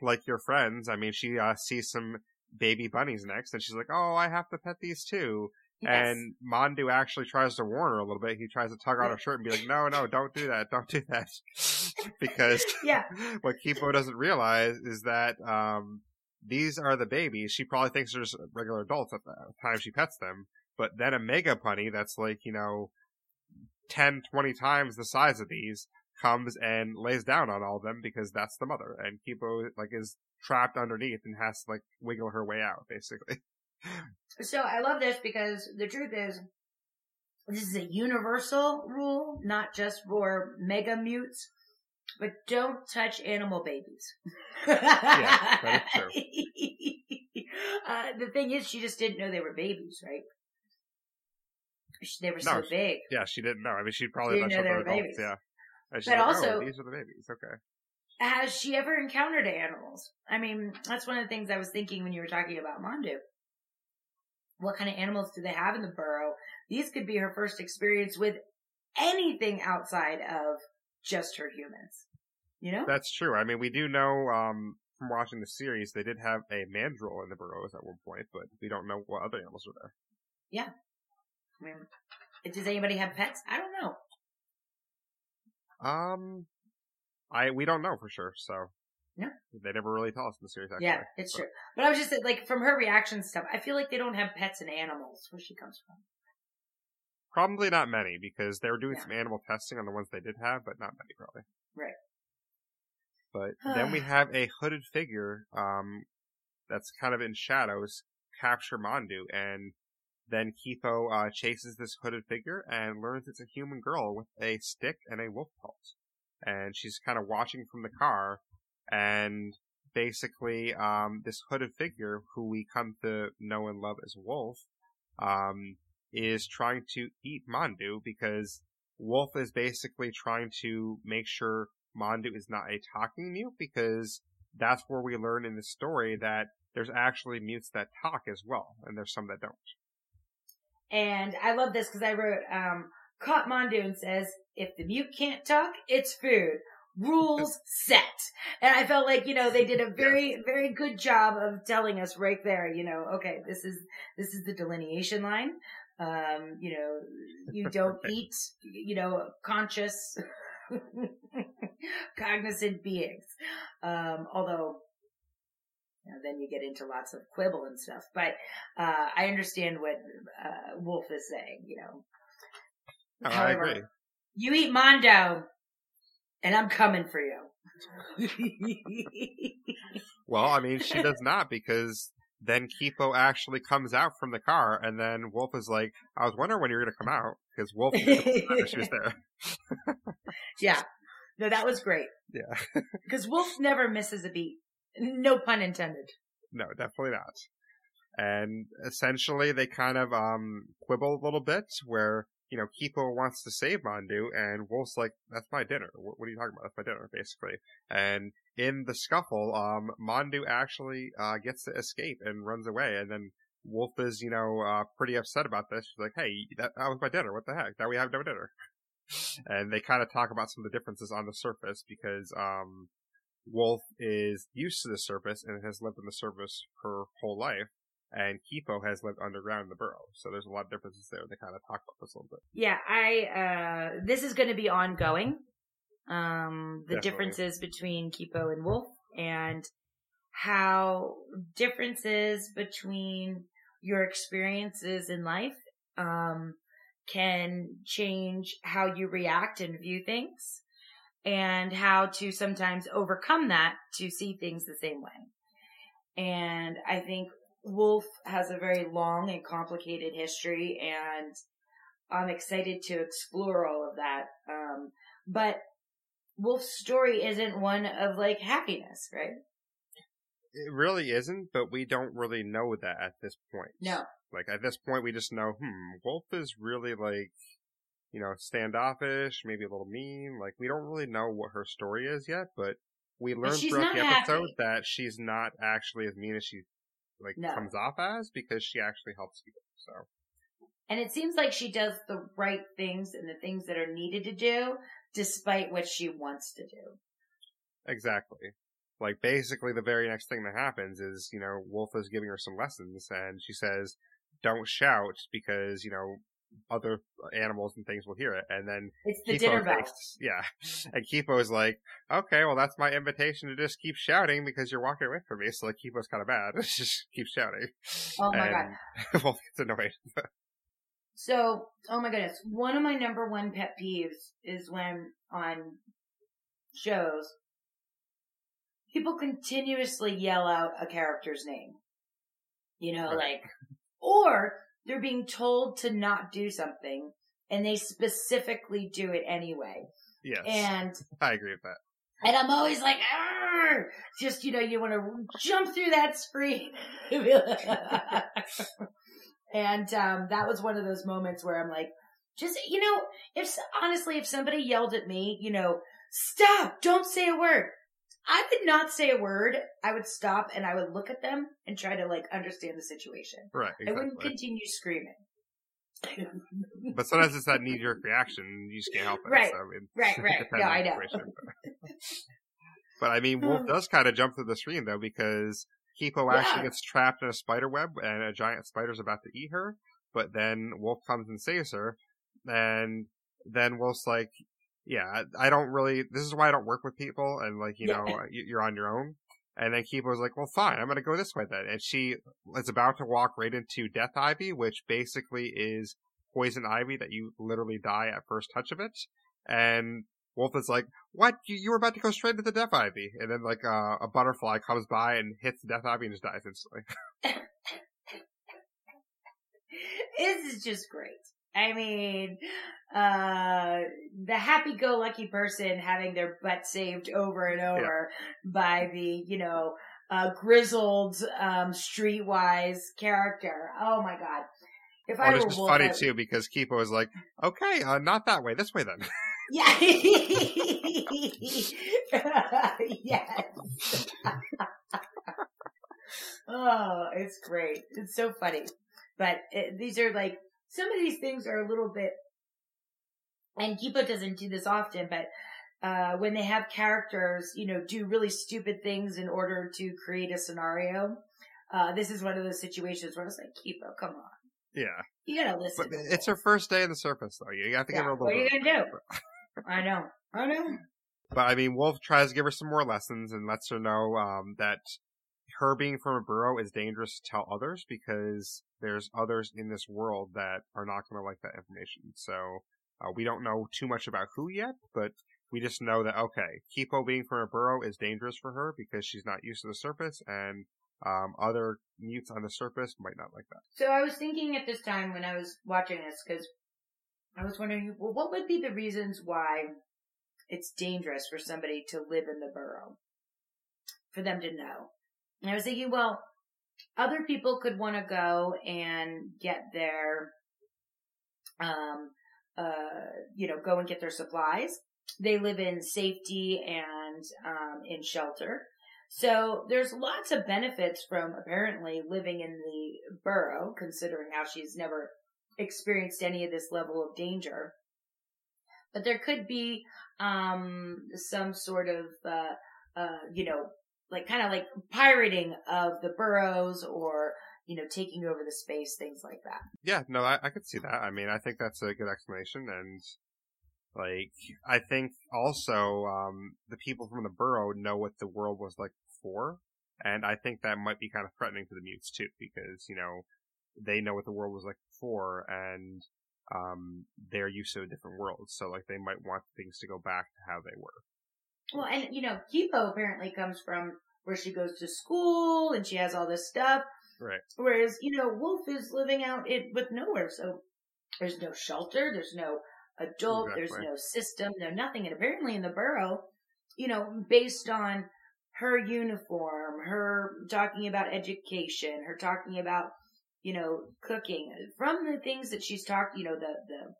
[SPEAKER 1] like your friends, I mean, she uh, sees some baby bunnies next, and she's like, "Oh, I have to pet these too." And Mandu actually tries to warn her a little bit. He tries to tug on her shirt and be like, "No, no, don't do that, don't do that," because
[SPEAKER 2] yeah
[SPEAKER 1] what Kipo doesn't realize is that um, these are the babies. She probably thinks they're just regular adults at the time she pets them. But then a mega bunny that's like, you know, 10, 20 times the size of these comes and lays down on all of them because that's the mother. And Kipo, like, is trapped underneath and has to, like, wiggle her way out, basically.
[SPEAKER 2] So I love this because the truth is, this is a universal rule, not just for mega mutes, but don't touch animal babies.
[SPEAKER 1] Yeah, that is true.
[SPEAKER 2] Uh, the thing is, she just didn't know they were babies, right? they were
[SPEAKER 1] No,
[SPEAKER 2] so big.
[SPEAKER 1] Yeah, she didn't know. I mean, she probably
[SPEAKER 2] She didn't know
[SPEAKER 1] they
[SPEAKER 2] were
[SPEAKER 1] adults.
[SPEAKER 2] babies.
[SPEAKER 1] Yeah.
[SPEAKER 2] But
[SPEAKER 1] like,
[SPEAKER 2] also-
[SPEAKER 1] oh, these are the babies. Okay.
[SPEAKER 2] Has she ever encountered animals? I mean, that's one of the things I was thinking when you were talking about Mandu. What kind of animals do they have in the burrow? These could be her first experience with anything outside of just her humans. You know?
[SPEAKER 1] That's true. I mean, we do know um, from watching the series they did have a mandrill in the burrows at one point, but we don't know what other animals were there. Yeah.
[SPEAKER 2] I mean, does anybody have pets? I don't know.
[SPEAKER 1] Um, I we don't know for sure. So
[SPEAKER 2] No.
[SPEAKER 1] they never really tell us in the series. Actually.
[SPEAKER 2] Yeah, it's
[SPEAKER 1] But-
[SPEAKER 2] true. But I was just like, from her reaction stuff, I feel like they don't have pets and animals where she comes from.
[SPEAKER 1] Probably not many because they were doing
[SPEAKER 2] Yeah.
[SPEAKER 1] some animal testing on the ones they did have, but not many probably.
[SPEAKER 2] Right.
[SPEAKER 1] But then we have a hooded figure um, that's kind of in shadows capture Mandu, and then Kipo uh, chases this hooded figure and learns it's a human girl with a stick and a wolf pulse. And she's kind of watching from the car, and basically, um, this hooded figure, who we come to know and love as Wolf, um, is trying to eat Mandu because Wolf is basically trying to make sure Mandu is not a talking mute because that's where we learn in the story that there's actually mutes that talk as well, and there's some that don't.
[SPEAKER 2] And I love this because I wrote, um, caught Mondoon says, if the mute can't talk, it's food. Rules set. And I felt like, you know, they did a very, very good job of telling us right there, you know, okay, this is, this is the delineation line. Um, you know, you don't eat, you know, conscious, cognizant beings. Um, although, you know, then you get into lots of quibble and stuff. But uh, I understand what uh, Wolf is saying. You know,
[SPEAKER 1] Oh, I agree.
[SPEAKER 2] You eat Mondo, and I'm coming for you.
[SPEAKER 1] Well, I mean, she does not because then Kipo actually comes out from the car, and then Wolf is like, "I was wondering when you were going to come out," because Wolf she was there.
[SPEAKER 2] yeah, no, that was great
[SPEAKER 1] Yeah,
[SPEAKER 2] because Wolf never misses a beat. No pun intended.
[SPEAKER 1] no, definitely not. And essentially, they kind of um quibble a little bit, where you know Kipo wants to save Mandu, and Wolf's like, "That's my dinner. What, are you talking about? That's my dinner, basically." And in the scuffle, um, Mandu actually uh gets to escape and runs away, and then Wolf is, you know, uh, pretty upset about this. She's like, "Hey, that, that was my dinner. What the heck? Now we have no dinner." And they kind of talk about some of the differences on the surface because um, Wolf is used to the surface and has lived on the surface her whole life, and Kipo has lived underground in the burrow. So there's a lot of differences there. They kind of talk about this a little bit.
[SPEAKER 2] Yeah, I. uh This is going to be ongoing. Um, the
[SPEAKER 1] Definitely.
[SPEAKER 2] differences between Kipo and Wolf, and how differences between your experiences in life um, can change how you react and view things, and how to sometimes overcome that to see things the same way. And I think Wolf has a very long and complicated history, and I'm excited to explore all of that. Um, but Wolf's story isn't one of like happiness, right?
[SPEAKER 1] It really isn't, but we don't really know that at this point.
[SPEAKER 2] No.
[SPEAKER 1] Like at this point, we just know, hmm, Wolf is really like, you know, standoffish, maybe a little mean. Like we don't really know what her story is yet, but we learn
[SPEAKER 2] she's
[SPEAKER 1] throughout the episode
[SPEAKER 2] happy.
[SPEAKER 1] that she's not actually as mean as she like
[SPEAKER 2] No.
[SPEAKER 1] comes off as because she actually helps people. So
[SPEAKER 2] And it seems like she does the right things and the things that are needed to do, despite what she wants to do.
[SPEAKER 1] exactly. Like basically, the very next thing that happens is you know Wolf is giving her some lessons, and she says, "Don't shout because you know." Other animals and things will hear it, and then
[SPEAKER 2] It's the
[SPEAKER 1] Kipo
[SPEAKER 2] dinner bell.
[SPEAKER 1] takes- yeah. And Kipo is like, okay, well, that's my invitation to just keep shouting because you're walking away from me. So, like, Kipo's kind of bad. just keep shouting.
[SPEAKER 2] Oh my
[SPEAKER 1] and Wolf gets annoyed.
[SPEAKER 2] So, oh my goodness, one of my number one pet peeves is when on shows, people continuously yell out a character's name. You know,
[SPEAKER 1] Right.
[SPEAKER 2] like, or they're being told to not do something and they specifically do it anyway.
[SPEAKER 1] yes.
[SPEAKER 2] And,
[SPEAKER 1] I agree with that.
[SPEAKER 2] and I'm always like, "Arr!" just, you know, you want to jump through that screen. And um, that was one of those moments where I'm like, just you know, if honestly, if somebody yelled at me, you know, stop, don't say a word. I would not say a word. I would stop and I would look at them and try to like understand the situation.
[SPEAKER 1] Right. Exactly.
[SPEAKER 2] I wouldn't continue screaming.
[SPEAKER 1] but sometimes it's that knee jerk reaction. You just can't help it.
[SPEAKER 2] Right.
[SPEAKER 1] So,
[SPEAKER 2] right. Right. Yeah, I know.
[SPEAKER 1] but I mean, Wolf um, does kind of jump through the screen though because Kipo actually gets trapped in a spider web and a giant spider's about to eat her. But then Wolf comes and saves her, and then Wolf's like, "Yeah, I I don't really. This is why I don't work with people, and like you
[SPEAKER 2] Yeah.
[SPEAKER 1] know, you- you're on your own." And then Kipo's like, "Well, fine, I'm gonna go this way then." And she is about to walk right into Death Ivy, which basically is poison ivy that you literally die at first touch of it. And Wolf is like, "What? You, you were about to go straight into the Death Ivy?" And then like uh, a butterfly comes by and hits the Death Ivy and just dies instantly.
[SPEAKER 2] this is just great. I mean, uh, the happy-go-lucky person having their butt saved over and over by the, you know, uh, grizzled, um, streetwise character. Oh my god. If I
[SPEAKER 1] Oh, it's
[SPEAKER 2] were
[SPEAKER 1] just
[SPEAKER 2] Wolf,
[SPEAKER 1] funny
[SPEAKER 2] I-
[SPEAKER 1] too because Kipo is like, "Okay, uh, not that way, this way then."
[SPEAKER 2] Yeah. yes. oh, it's great. It's so funny. But it, these are like, some of these things are a little bit, and Kipo doesn't do this often, but uh, when they have characters, you know, do really stupid things in order to create a scenario, uh, this is one of those situations where it's like, Kipo, come on.
[SPEAKER 1] yeah,
[SPEAKER 2] You gotta listen.
[SPEAKER 1] but it's her first day in the surface though. You have to give her a little.
[SPEAKER 2] what are you gonna
[SPEAKER 1] do?
[SPEAKER 2] I know. I know.
[SPEAKER 1] But I mean, Wolf tries to give her some more lessons and lets her know um, that her being from a burrow is dangerous to tell others because there's others in this world that are not going to like that information. So uh, we don't know too much about who yet, but we just know that okay, Kipo being from a burrow is dangerous for her because she's not used to the surface, and um, other mutes on the surface might not like that.
[SPEAKER 2] So I was thinking at this time when I was watching this because I was wondering, well, what would be the reasons why it's dangerous for somebody to live in the burrow? For them to know. And I was thinking, well, other people could want to go and get their, um, uh, you know, go and get their supplies. They live in safety and, um, in shelter. So there's lots of benefits from apparently living in the burrow, considering how she's never experienced any of this level of danger. But there could be um some sort of uh uh you know like kind of like pirating of the burrows or you know taking over the space things like that.
[SPEAKER 1] Yeah, no, I, I could see that. I mean, I think that's a good explanation, and like, I think also um, the people from the burrow know what the world was like before, and I think that might be kind of threatening to the mutes too, because you know they know what the world was like before, and um, they're used to a different world, so like they might want things to go back to how they were.
[SPEAKER 2] Well, and you know, Kipo apparently comes from where she goes to school and she has all this stuff.
[SPEAKER 1] Right.
[SPEAKER 2] Whereas, you know, Wolf is living out it with nowhere. So there's no shelter, there's no adult, there's no system, no nothing. And apparently in the burrow, you know, based on her uniform, her talking about education, her talking about, you know, cooking, from the things that she's talked, you know, the, the,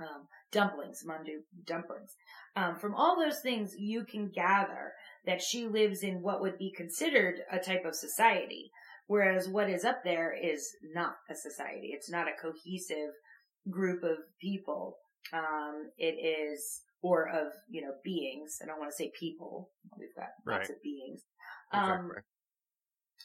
[SPEAKER 2] um, dumplings, mandu dumplings. Um, from all those things, you can gather that she lives in what would be considered a type of society. Whereas what is up there is not a society. It's not a cohesive group of people. Um, it is, or of, you know, beings. I don't want to say people. We've got lots of beings. Um,
[SPEAKER 1] Exactly.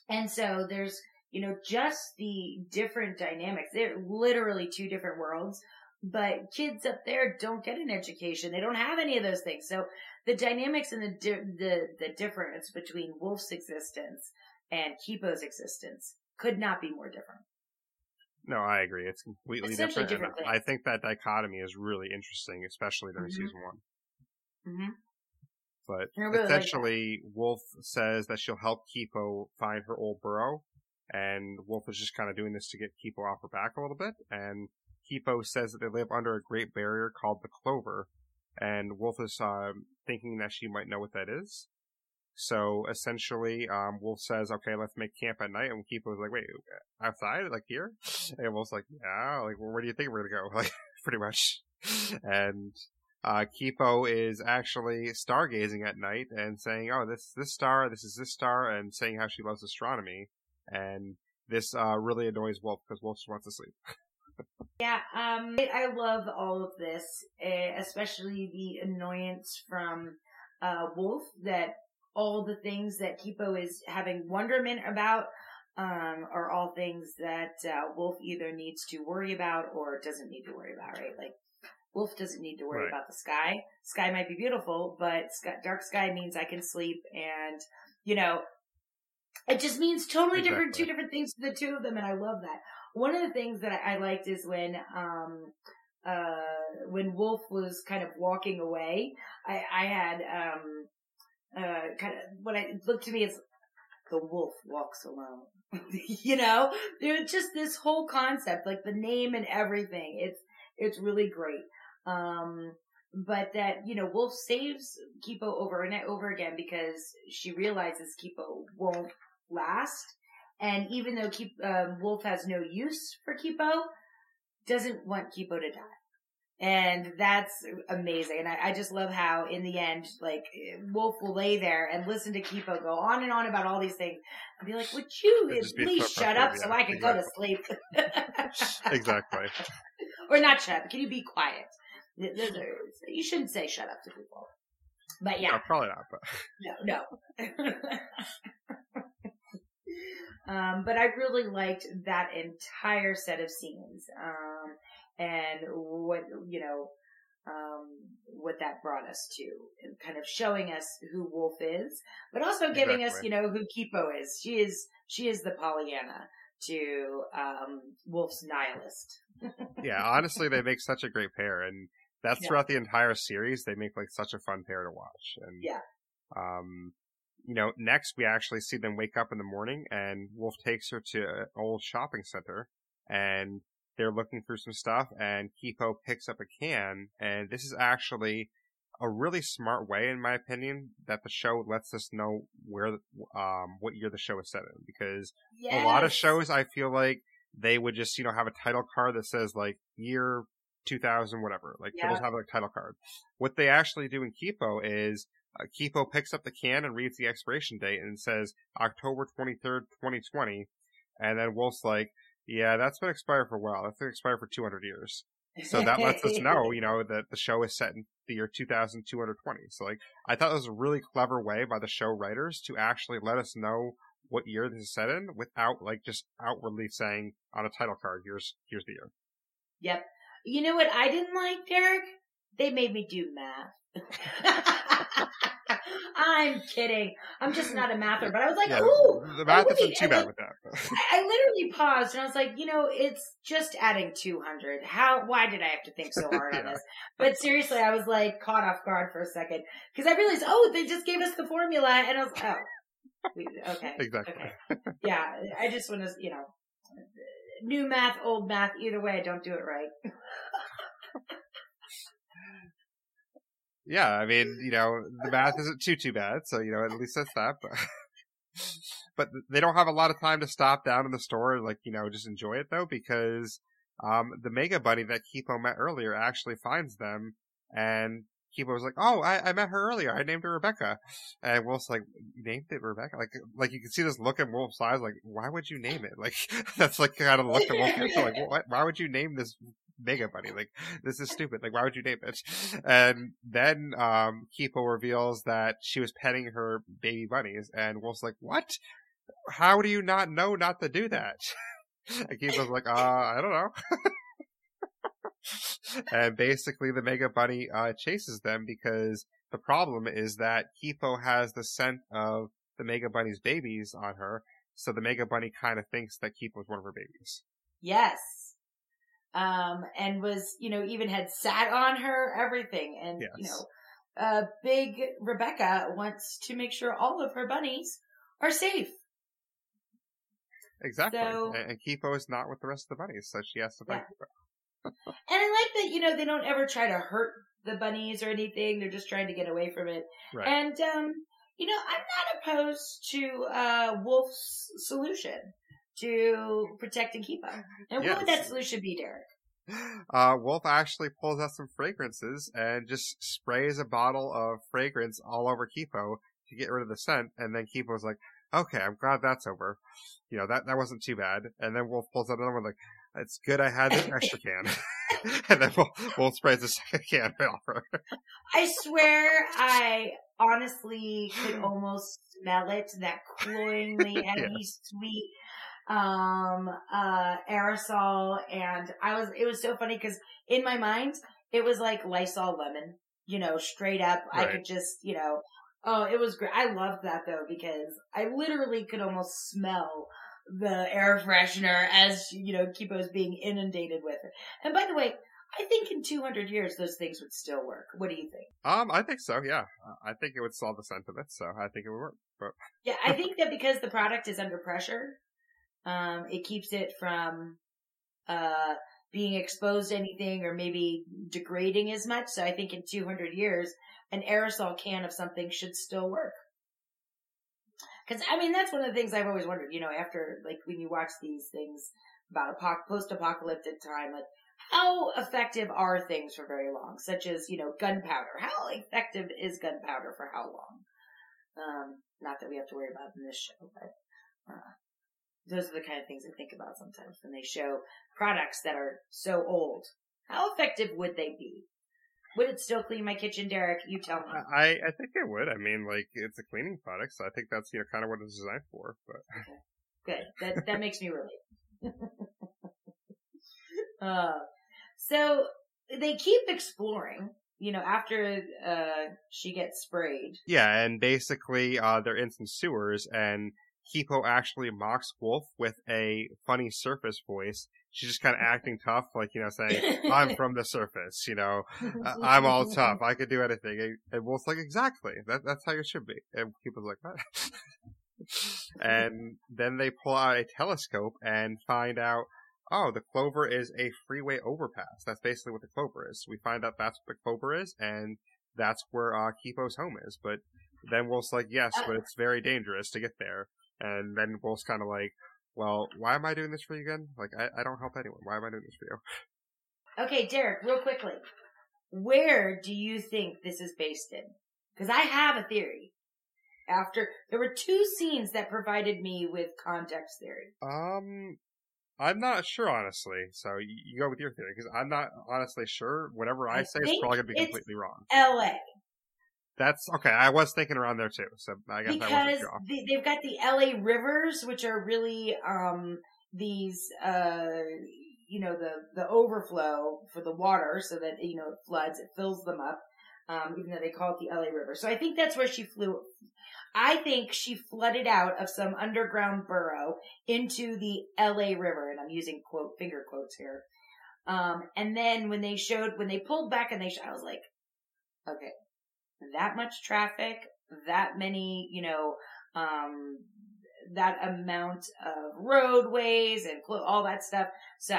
[SPEAKER 2] and so there's, you know, just the different dynamics. They're literally two different worlds, but kids up there don't get an education. They don't have any of those things. So the dynamics and the, di- the, the difference between Wolf's existence and Kipo's existence could not be more different.
[SPEAKER 1] No, I agree. It's completely different.
[SPEAKER 2] different
[SPEAKER 1] I think that dichotomy is really interesting, especially during
[SPEAKER 2] Mhm.
[SPEAKER 1] season one.
[SPEAKER 2] hmm
[SPEAKER 1] But
[SPEAKER 2] really like
[SPEAKER 1] essentially, Wolf says that she'll help Kipo find her old burrow, and Wolf is just kind of doing this to get Kipo off her back a little bit. And Kipo says that they live under a great barrier called the Clover, and Wolf is uh, thinking that she might know what that is. So essentially, um, Wolf says, "Okay, let's make camp at night," and Kipo's like, "Wait, outside, like here?" And Wolf's like, "Yeah, like well, where do you think we're gonna go?" Like pretty much. And uh, Kipo is actually stargazing at night and saying, "Oh, this this star, this is this star," and saying how she loves astronomy. And this uh, really annoys Wolf because Wolf just wants to sleep.
[SPEAKER 2] yeah, um, I love all of this, eh, especially the annoyance from uh, Wolf that all the things that Kipo is having wonderment about um, are all things that uh, Wolf either needs to worry about or doesn't need to worry about, right? Like Wolf doesn't need to worry right. about the sky. Sky might be beautiful, but sky, dark sky means I can sleep and, you know, it just means totally exactly. different, two different things to the two of them. And I love that. One of the things that I, liked is when, um, uh, when Wolf was kind of walking away, I, I had, um, uh, kind of, what I looked to me as the wolf walks alone. you know, there's just this whole concept, like the name and everything. It's, it's really great. Um, but that, you know, Wolf saves Kipo over and over again because she realizes Kipo won't last. And even though Keep, um, Wolf has no use for Kipo, doesn't want Kipo to die. And that's amazing. And I, I, just love how in the end, like, Wolf will lay there and listen to Kipo go on and on about all these things and be like, would you at least shut up yeah, so I can exactly. go to sleep?
[SPEAKER 1] exactly.
[SPEAKER 2] or not shut up. Can you be quiet? You shouldn't say shut up to people. But yeah.
[SPEAKER 1] No, probably not, but.
[SPEAKER 2] No, no. um, but I really liked that entire set of scenes. Um, and what, you know, um, what that brought us to and kind of showing us who Wolf is, but also giving exactly. us, you know, who Kipo is. She is, she is the Pollyanna to, um, Wolf's nihilist.
[SPEAKER 1] yeah, honestly, they make such a great pair and that's yeah. throughout the entire series. They make like such a fun pair to watch. And,
[SPEAKER 2] yeah.
[SPEAKER 1] Um, you know, next we actually see them wake up in the morning and Wolf takes her to an old shopping center and they're looking through some stuff and Kipo picks up a can and this is actually a really smart way, in my opinion, that the show lets us know where, um, what year the show is set in. Because yes. a lot of shows, I feel like they would just, you know, have a title card that says like year 2000, whatever. Like yeah. they'll have like title card. What they actually do in Kipo is uh, Kipo picks up the can and reads the expiration date and says October 23rd, 2020. And then Wolf's like, yeah, that's been expired for a while. That's been expired for 200 years. So that lets us know, you know, that the show is set in the year 2220. So like, I thought that was a really clever way by the show writers to actually let us know what year this is set in without like just outwardly saying on a title card, here's, here's the year.
[SPEAKER 2] Yep. You know what I didn't like, Derreck? They made me do math. I'm kidding. I'm just not a mather, but I was like, yeah, ooh.
[SPEAKER 1] The math isn't too bad with that.
[SPEAKER 2] I, literally paused and I was like, you know, it's just adding 200. How, why did I have to think so hard yeah. on this? But seriously, I was like caught off guard for a second because I realized, oh, they just gave us the formula and I was, like, oh. Okay.
[SPEAKER 1] Exactly.
[SPEAKER 2] Okay. Yeah. I just want to, you know, new math, old math, either way, I don't do it right.
[SPEAKER 1] Yeah, I mean, you know, the math isn't too too bad, so you know, at least that's that. But but they don't have a lot of time to stop down in the store and like you know just enjoy it though because um the Mega Bunny that Kipo met earlier actually finds them and Kipo was like, "Oh, I, I met her earlier. I named her Rebecca." And Wolf's like, named it Rebecca?" Like, like you can see this look in Wolf's eyes. Like, why would you name it? Like, that's like kind of look in Wolf's eyes. Like, what? Why would you name this Mega Bunny. Like, this is stupid. Like, why would you name it? And then, um, Kipo reveals that she was petting her baby bunnies, and Wolf's like, what? How do you not know not to do that? And Kipo's like, uh, I don't know. and basically the Mega Bunny, uh, chases them because the problem is that Kipo has the scent of the Mega Bunny's babies on her, so the Mega Bunny kind of thinks that Kipo's one of her babies.
[SPEAKER 2] Yes um, and was, you know, even had sat on her, everything. And, yes. you know, uh, big Rebecca wants to make sure all of her bunnies are safe.
[SPEAKER 1] Exactly. So, and Kipo is not with the rest of the bunnies, so she has to fight
[SPEAKER 2] yeah. and I like that, you know, they don't ever try to hurt the bunnies or anything. They're just trying to get away from it. Right. And, um, you know, I'm not opposed to uh, Wolf's solution to protecting Kipo. And
[SPEAKER 1] Yes.
[SPEAKER 2] what would that solution be, Derreck?
[SPEAKER 1] Uh, Wolf actually pulls out some fragrances and just sprays a bottle of fragrance all over Kipo to get rid of the scent. And then Kipo's like, okay, I'm glad that's over. You know, that, that wasn't too bad. And then Wolf pulls out another one like, it's good I had this extra can. and then Wolf, Wolf sprays the second can her.
[SPEAKER 2] I swear, I honestly could almost smell it. That cloyingly heavy, sweet um uh aerosol and I was it was so funny because in my mind it was like Lysol lemon, you know, straight up. I could just, you know, oh, it was great. I loved that though because I literally could almost smell the air freshener as you know Kipo's being inundated with it. And by the way, I think in 200 years those things would still work. What do you think?
[SPEAKER 1] Um, I think so, yeah. I think it would solve the scent of it, so I think it would work. But
[SPEAKER 2] Yeah, I think that because the product is under pressure, um, it keeps it from uh, being exposed to anything or maybe degrading as much. So I think in 200 years, an aerosol can of something should still work. Because I mean, that's one of the things I've always wondered. You know, after like when you watch these things about apoc- post-apocalyptic time, like how effective are things for very long, such as you know gunpowder. How effective is gunpowder for how long? Um, not that we have to worry about in this show, but uh, those are the kind of things I think about sometimes when they show products that are so old. How effective would they be? Would it still clean my kitchen, Derreck? You tell me.
[SPEAKER 1] I, I think it would. I mean, like, it's a cleaning product, so I think that's, you know, kind of what it's designed for, but.
[SPEAKER 2] Good. That that makes me relate. uh, so they keep exploring. You know, after uh she gets sprayed.
[SPEAKER 1] Yeah, and basically, uh, they're in some sewers, and Kipo actually mocks Wolf with a funny surface voice. She's just kind of acting tough, like, you know, saying, I'm from the surface, you know, I'm all tough, I could do anything. And- And Wolf's like, exactly, that, that's how you should be. And Kipo's like, what? and then they pull out a telescope and find out, oh, the clover is a freeway overpass. That's basically what the clover is. We find out that's what the clover is, and that's where uh, Kipo's home is. But then Wolf's like, yes, but it's very dangerous to get there. And then Wolf's kind of like, well, why am I doing this for you again? Like, I, I don't help anyone. Why am I doing this for you?
[SPEAKER 2] Okay, Derreck, real quickly. Where do you think this is based in? Because I have a theory. After there were two scenes that provided me with context theory.
[SPEAKER 1] Um, I'm not sure, honestly. So you, you go with your theory, because I'm not honestly sure. Whatever I,
[SPEAKER 2] I
[SPEAKER 1] say is probably going to be completely wrong.
[SPEAKER 2] L.A.
[SPEAKER 1] That's okay. I was thinking around there too, so I guess
[SPEAKER 2] because they've got the LA rivers, which are really um these uh you know the the overflow for the water, so that you know it floods, it fills them up. Um, even though they call it the LA River, so I think that's where she flew. I think she flooded out of some underground burrow into the LA River, and I'm using quote finger quotes here. Um, and then when they showed when they pulled back and they, sh- I was like, okay, that much traffic, that many, you know, um, that amount of roadways and clo- all that stuff. So,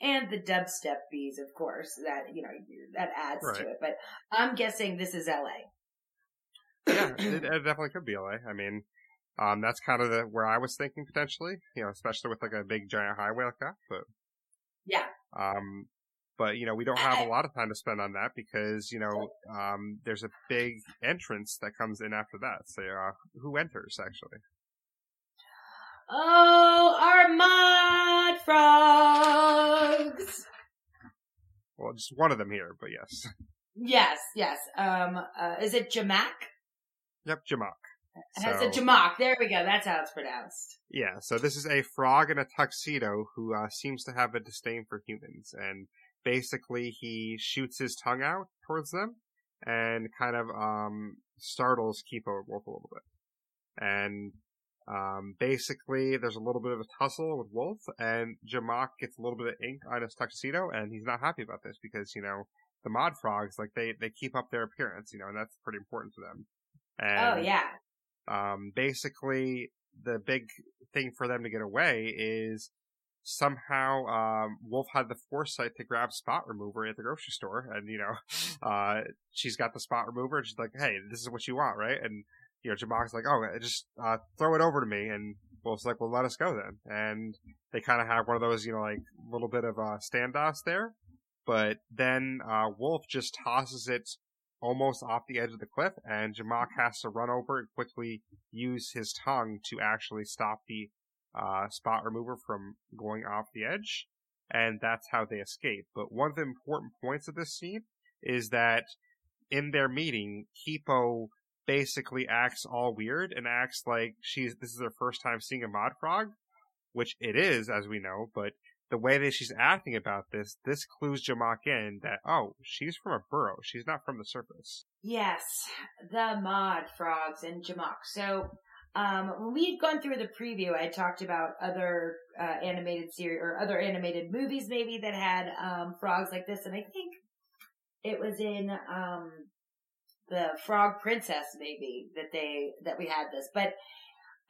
[SPEAKER 2] and the dubstep bees, of course, that, you know, that adds
[SPEAKER 1] Right.
[SPEAKER 2] to it. But I'm guessing this is LA.
[SPEAKER 1] yeah, it, it definitely could be LA. I mean, um, that's kind of the where I was thinking potentially. You know, especially with like a big giant highway like that. But
[SPEAKER 2] Yeah.
[SPEAKER 1] um, but you know, we don't have a lot of time to spend on that because you know, um, there's a big entrance that comes in after that. So, uh, who enters actually?
[SPEAKER 2] Oh, our mud frogs!
[SPEAKER 1] Well, just one of them here, but yes.
[SPEAKER 2] Yes, yes. Um, uh, is it Jamack?
[SPEAKER 1] Yep, Jamack.
[SPEAKER 2] Has
[SPEAKER 1] So-
[SPEAKER 2] a Jamack. There we go. That's how it's pronounced.
[SPEAKER 1] Yeah, so this is a frog in a tuxedo who uh, seems to have a disdain for humans, and basically he shoots his tongue out towards them and kind of um, startles Kipo Wolf a little bit. And um, basically, there's a little bit of a tussle with Wolf, and Jamack gets a little bit of ink on his tuxedo, and he's not happy about this because you know the mod frogs like they they keep up their appearance, you know, and that's pretty important to them. And,
[SPEAKER 2] oh yeah.
[SPEAKER 1] um, basically the big thing for them to get away is somehow um, Wolf had the foresight to grab spot remover at the grocery store, and you know, uh, she's got the spot remover, and she's like, "Hey, this is what you want, right?" And you know, Jamack's like, "Oh, just uh, throw it over to me," and Wolf's like, "Well, let us go then." And they kind of have one of those, you know, like little bit of uh, standoffs there, but then uh, Wolf just tosses it almost off the edge of the cliff, and Jamack has to run over and quickly use his tongue to actually stop the uh, spot remover from going off the edge, and that's how they escape. But one of the important points of this scene is that in their meeting, Kipo basically acts all weird and acts like she's this is her first time seeing a mod frog, which it is, as we know, but the way that she's acting about this, this clues Jamack in that, oh, she's from a burrow. She's not from the surface.
[SPEAKER 2] Yes, the mod frogs and Jamack. So um, when we had gone through the preview, I talked about other uh, animated series or other animated movies maybe that had um, frogs like this, and I think it was in um, the Frog Princess maybe that they that we had this, but.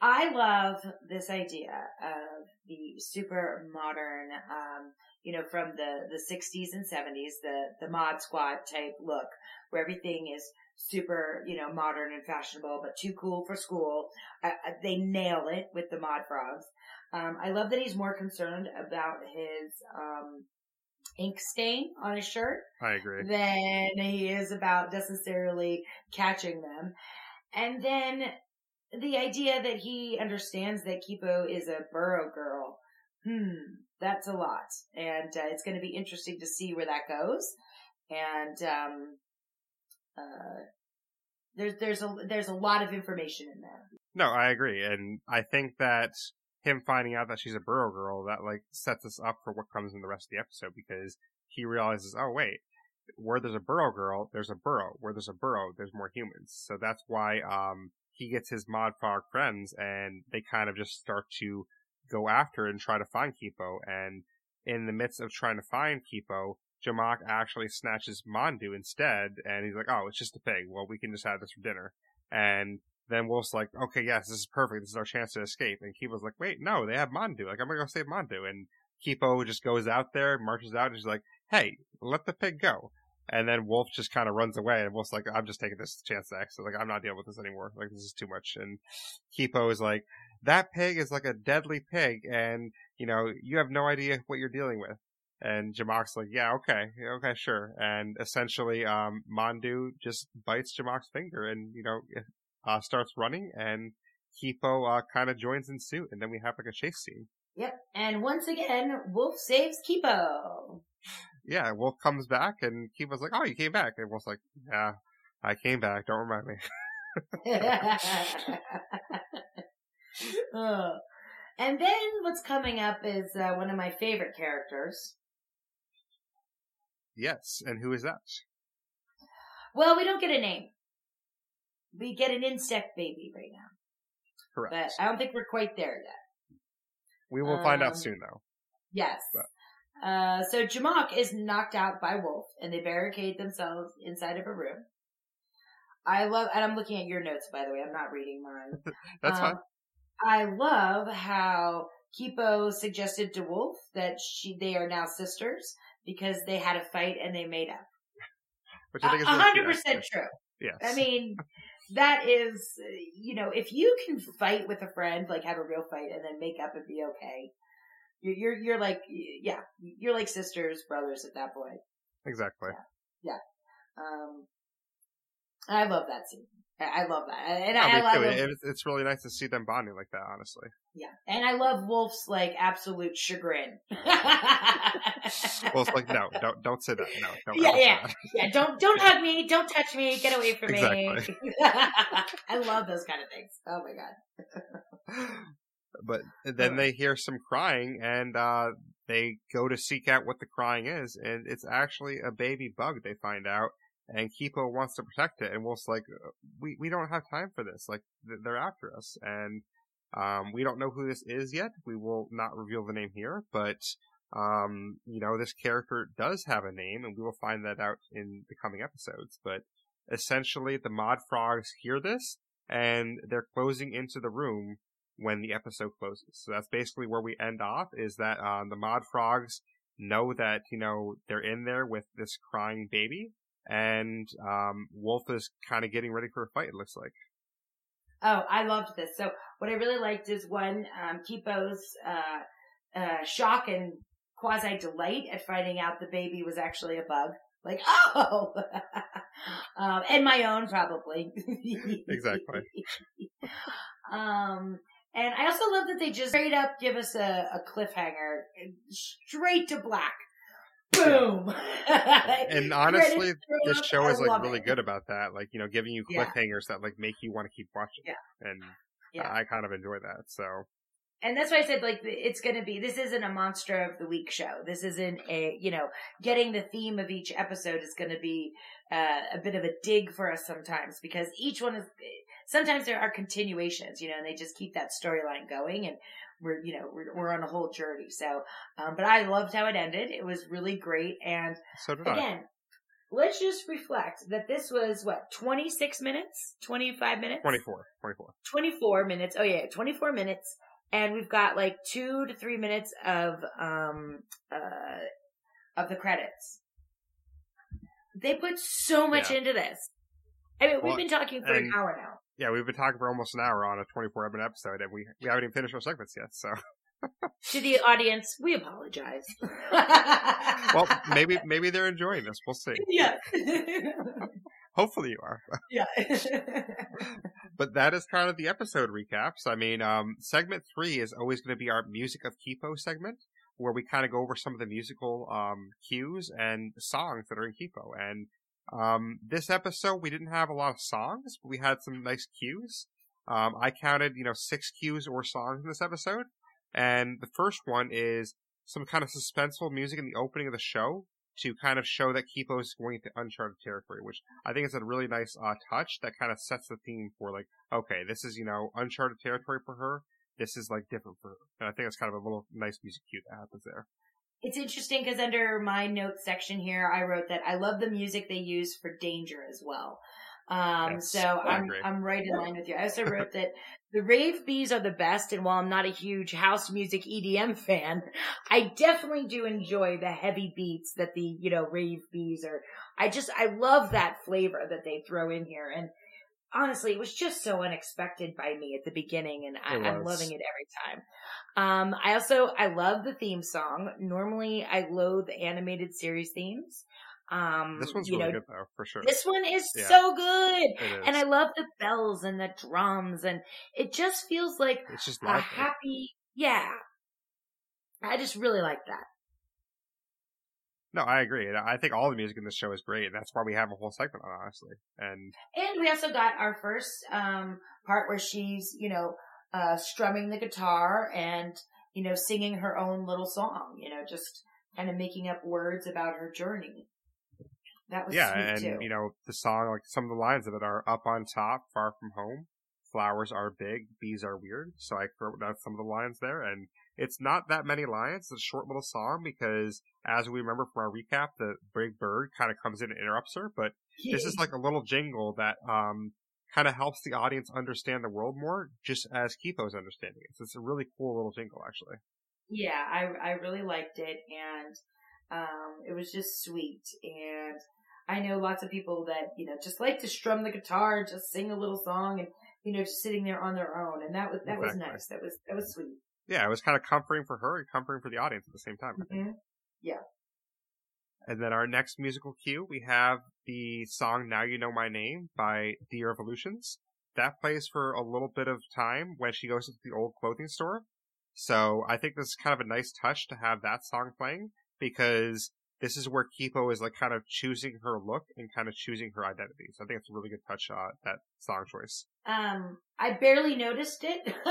[SPEAKER 2] I love this idea of the super modern, um, you know, from the, the 60s and 70s, the, the mod squad type look where everything is super, you know, modern and fashionable, but too cool for school. Uh, they nail it with the mod frogs. Um, I love that he's more concerned about his, um, ink stain on his shirt.
[SPEAKER 1] I agree.
[SPEAKER 2] Than he is about necessarily catching them. And then the idea that he understands that Kipo is a burrow girl. Hmm, that's a lot. And uh, it's going to be interesting to see where that goes. And, um, uh, there's there's a there's a lot of information in there.
[SPEAKER 1] No, I agree, and I think that him finding out that she's a burrow girl that like sets us up for what comes in the rest of the episode because he realizes, oh wait, where there's a burrow girl, there's a burrow. Where there's a burrow, there's more humans. So that's why um he gets his mod frog friends and they kind of just start to go after and try to find Kipo. And in the midst of trying to find Kipo, Jamack actually snatches Mandu instead, and he's like, "Oh, it's just a pig. Well, we can just have this for dinner." And then Wolf's like, "Okay, yes, this is perfect. This is our chance to escape." And Kipo's like, "Wait, no, they have Mandu. Like, I'm gonna go save Mandu." And Kipo just goes out there, marches out, and he's like, "Hey, let the pig go." And then Wolf just kind of runs away, and Wolf's like, "I'm just taking this chance to. Like, I'm not dealing with this anymore. Like, this is too much." And Kipo is like, "That pig is like a deadly pig, and you know, you have no idea what you're dealing with." And Jamack's like, yeah, okay, okay, sure. And essentially, um, Mandu just bites Jamack's finger and, you know, uh, starts running and Kipo, uh, kind of joins in suit. And then we have like a chase scene.
[SPEAKER 2] Yep. And once again, Wolf saves Kipo.
[SPEAKER 1] Yeah, Wolf comes back and Kipo's like, oh, you came back. And Wolf's like, yeah, I came back. Don't remind me.
[SPEAKER 2] oh. And then what's coming up is uh, one of my favorite characters,
[SPEAKER 1] Yes, and who is that?
[SPEAKER 2] Well, we don't get a name. We get an insect baby right now.
[SPEAKER 1] Correct.
[SPEAKER 2] But I don't think we're quite there yet.
[SPEAKER 1] We will um, find out um, soon, though.
[SPEAKER 2] Yes. Uh, so Jamack is knocked out by Wolf, and they barricade themselves inside of a room. I love, and I'm looking at your notes, by the way. I'm not reading mine.
[SPEAKER 1] That's um, fine.
[SPEAKER 2] I love how Kipo suggested to Wolf that she, they are now sisters because they had a fight and they made up. Which I think is hundred percent true.
[SPEAKER 1] Yes.
[SPEAKER 2] I mean, that is, you know, if you can fight with a friend, like have a real fight and then make up and be okay, you're, you're, you're like, yeah, you're like sisters, brothers at that point.
[SPEAKER 1] Exactly.
[SPEAKER 2] Yeah. yeah. Um, I love that scene. I love that, and
[SPEAKER 1] oh,
[SPEAKER 2] I, I love
[SPEAKER 1] it. It's really nice to see them bonding like that. Honestly,
[SPEAKER 2] yeah, and I love Wolf's like absolute chagrin.
[SPEAKER 1] Wolf's like, no, don't don't say that. No, don't.
[SPEAKER 2] Yeah, yeah, yeah. Don't don't hug me. Don't touch me. Get away from
[SPEAKER 1] exactly.
[SPEAKER 2] me. I love those kind of things. Oh my god.
[SPEAKER 1] but then they hear some crying, and uh, they go to seek out what the crying is, and it's actually a baby bug. They find out and Kipo wants to protect it, and Wolf's like, uh, we we don't have time for this. Like they're after us, and um, we don't know who this is yet. We will not reveal the name here, but um, you know, this character does have a name, and we will find that out in the coming episodes. But essentially, the Mod Frogs hear this, and they're closing into the room when the episode closes. So that's basically where we end off is that um, the mod frogs know that, you know, they're in there with this crying baby and um, Wolf is kind of getting ready for a fight, it looks like.
[SPEAKER 2] Oh, I loved this. So what I really liked is one, um, Kipo's, uh, uh, shock and quasi delight at finding out the baby was actually a bug. Like, oh, um, and my own probably.
[SPEAKER 1] exactly.
[SPEAKER 2] um, and I also love that they just straight up give us a, a cliffhanger, straight to black. Boom.
[SPEAKER 1] and honestly, this show is like really it. good about that. Like, you know, giving you cliffhangers yeah. that like make you want to keep watching.
[SPEAKER 2] Yeah.
[SPEAKER 1] And yeah. I kind of enjoy that. So.
[SPEAKER 2] And that's why I said like it's going to be. This isn't a monster of the week show. This isn't a you know getting the theme of each episode is going to be uh, a bit of a dig for us sometimes because each one is. Sometimes there are continuations, you know, and they just keep that storyline going, and we're you know we're, we're on a whole journey. So, um, but I loved how it ended. It was really great, and
[SPEAKER 1] so did
[SPEAKER 2] again.
[SPEAKER 1] I
[SPEAKER 2] let's just reflect that this was what 26 minutes? 25 minutes?
[SPEAKER 1] 24 24
[SPEAKER 2] 24 minutes. Oh yeah. 24 minutes. And we've got like two to three minutes of um uh of the credits. They put so much yeah. into this. I mean well, we've been talking for an hour now
[SPEAKER 1] yeah we've been talking for almost an hour on a 24 minute episode and we we haven't even finished our segments yet so
[SPEAKER 2] to the audience, we apologize.
[SPEAKER 1] well, maybe maybe they're enjoying this. We'll see.
[SPEAKER 2] Yeah.
[SPEAKER 1] Hopefully you are.
[SPEAKER 2] Yeah.
[SPEAKER 1] but that is kind of the episode recaps. I mean, um, segment three is always going to be our music of Kipo segment, where we kind of go over some of the musical um, cues and songs that are in Kipo. And um, this episode, we didn't have a lot of songs, but we had some nice cues. Um, I counted, you know, six cues or songs in this episode. And the first one is some kind of suspenseful music in the opening of the show to kind of show that Kipo is going to uncharted territory, which I think is a really nice uh, touch that kind of sets the theme for like, okay, this is, you know, uncharted territory for her. This is like different for her. And I think it's kind of a little nice music cue that happens there.
[SPEAKER 2] It's interesting because under my notes section here, I wrote that I love the music they use for danger as well. Um, yes, so I'm, I'm right in line with you. I also wrote that the rave bees are the best. And while I'm not a huge house music EDM fan, I definitely do enjoy the heavy beats that the, you know, rave bees are. I just, I love that flavor that they throw in here. And honestly, it was just so unexpected by me at the beginning and I, am loving it every time. Um, I also, I love the theme song. Normally I loathe animated series themes. Um,
[SPEAKER 1] this one's
[SPEAKER 2] you
[SPEAKER 1] really
[SPEAKER 2] know,
[SPEAKER 1] good though, for sure.
[SPEAKER 2] This one is yeah. so good, and I love the bells and the drums, and it just feels like
[SPEAKER 1] it's just
[SPEAKER 2] a happy. Yeah, I just really like that.
[SPEAKER 1] No, I agree. I think all the music in this show is great. And That's why we have a whole segment on, honestly. And
[SPEAKER 2] and we also got our first um, part where she's, you know, uh, strumming the guitar and you know singing her own little song. You know, just kind of making up words about her journey. That was
[SPEAKER 1] yeah, and too. you know the song, like some of the lines of it are "Up on top, far from home, flowers are big, bees are weird." So I wrote down some of the lines there, and it's not that many lines. It's a short little song because, as we remember from our recap, the big bird kind of comes in and interrupts her. But this is like a little jingle that um kind of helps the audience understand the world more, just as Kipo's understanding it. So it's a really cool little jingle, actually.
[SPEAKER 2] Yeah, I I really liked it, and um, it was just sweet. And I know lots of people that, you know, just like to strum the guitar, just sing a little song and, you know, just sitting there on their own. And that was, that exactly. was nice. That was, that was sweet.
[SPEAKER 1] Yeah, it was kind of comforting for her and comforting for the audience at the same time.
[SPEAKER 2] Mm-hmm. Yeah.
[SPEAKER 1] And then our next musical cue, we have the song Now You Know My Name by The Revolutions. That plays for a little bit of time when she goes into the old clothing store. So I think this is kind of a nice touch to have that song playing because this is where Kipo is like kind of choosing her look and kind of choosing her identity. So I think it's a really good touch uh, that song choice.
[SPEAKER 2] Um, I barely noticed it.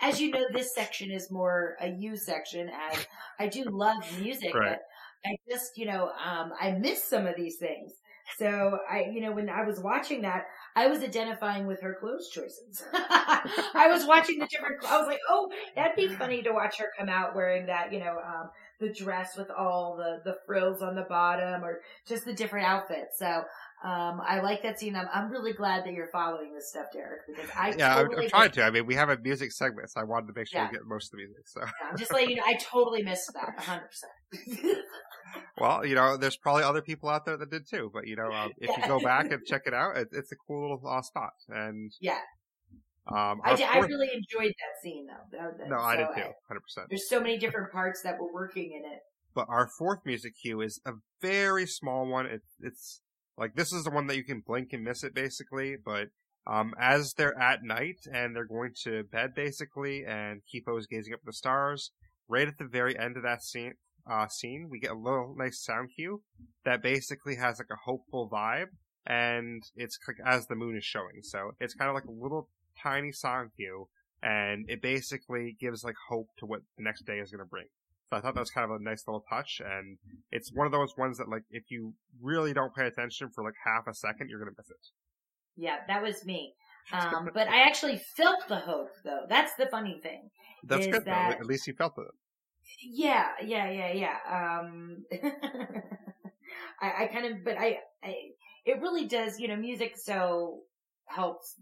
[SPEAKER 2] as you know, this section is more a you section. As I do love music, right. but I just you know um, I miss some of these things. So I, you know, when I was watching that, I was identifying with her clothes choices. I was watching the different, I was like, oh, that'd be funny to watch her come out wearing that, you know, um, the dress with all the, the frills on the bottom or just the different outfits. So, Um, I like that scene. I'm, I'm really glad that you're following this stuff, Derreck, because I
[SPEAKER 1] yeah,
[SPEAKER 2] totally
[SPEAKER 1] I'm, I'm trying to. I mean, we have a music segment, so I wanted to make sure
[SPEAKER 2] Yeah.
[SPEAKER 1] we get most of the music. So,
[SPEAKER 2] yeah, I'm just letting you know. I totally missed that, 100. percent
[SPEAKER 1] well, you know, there's probably other people out there that did too. But you know, um, if you go back and check it out, it, it's a cool little uh, spot. And
[SPEAKER 2] Yeah.
[SPEAKER 1] um,
[SPEAKER 2] I, did, I really enjoyed that scene, though. That- that-
[SPEAKER 1] no, I did too, hundred percent.
[SPEAKER 2] There's so many different parts that were working in it.
[SPEAKER 1] But our fourth music cue is a very small one. It, it's like this is the one that you can blink and miss it basically. But um, as they're at night and they're going to bed basically, and Kipo is gazing up at the stars, right at the very end of that scene, uh, scene we get a little nice sound cue that basically has like a hopeful vibe, and it's like as the moon is showing. So it's kind of like a little tiny sound cue, and it basically gives like hope to what the next day is going to bring. So I thought that was kind of a nice little touch, and it's one of those ones that, like, if you really don't pay attention for like half a second, you're gonna miss it.
[SPEAKER 2] Yeah, that was me. Um, but I actually felt the hope, though. That's the funny thing.
[SPEAKER 1] That's good
[SPEAKER 2] that-
[SPEAKER 1] though. At least you felt it.
[SPEAKER 2] Yeah, yeah, yeah, yeah. Um, I, I kind of, but I, I, it really does, you know, music so helps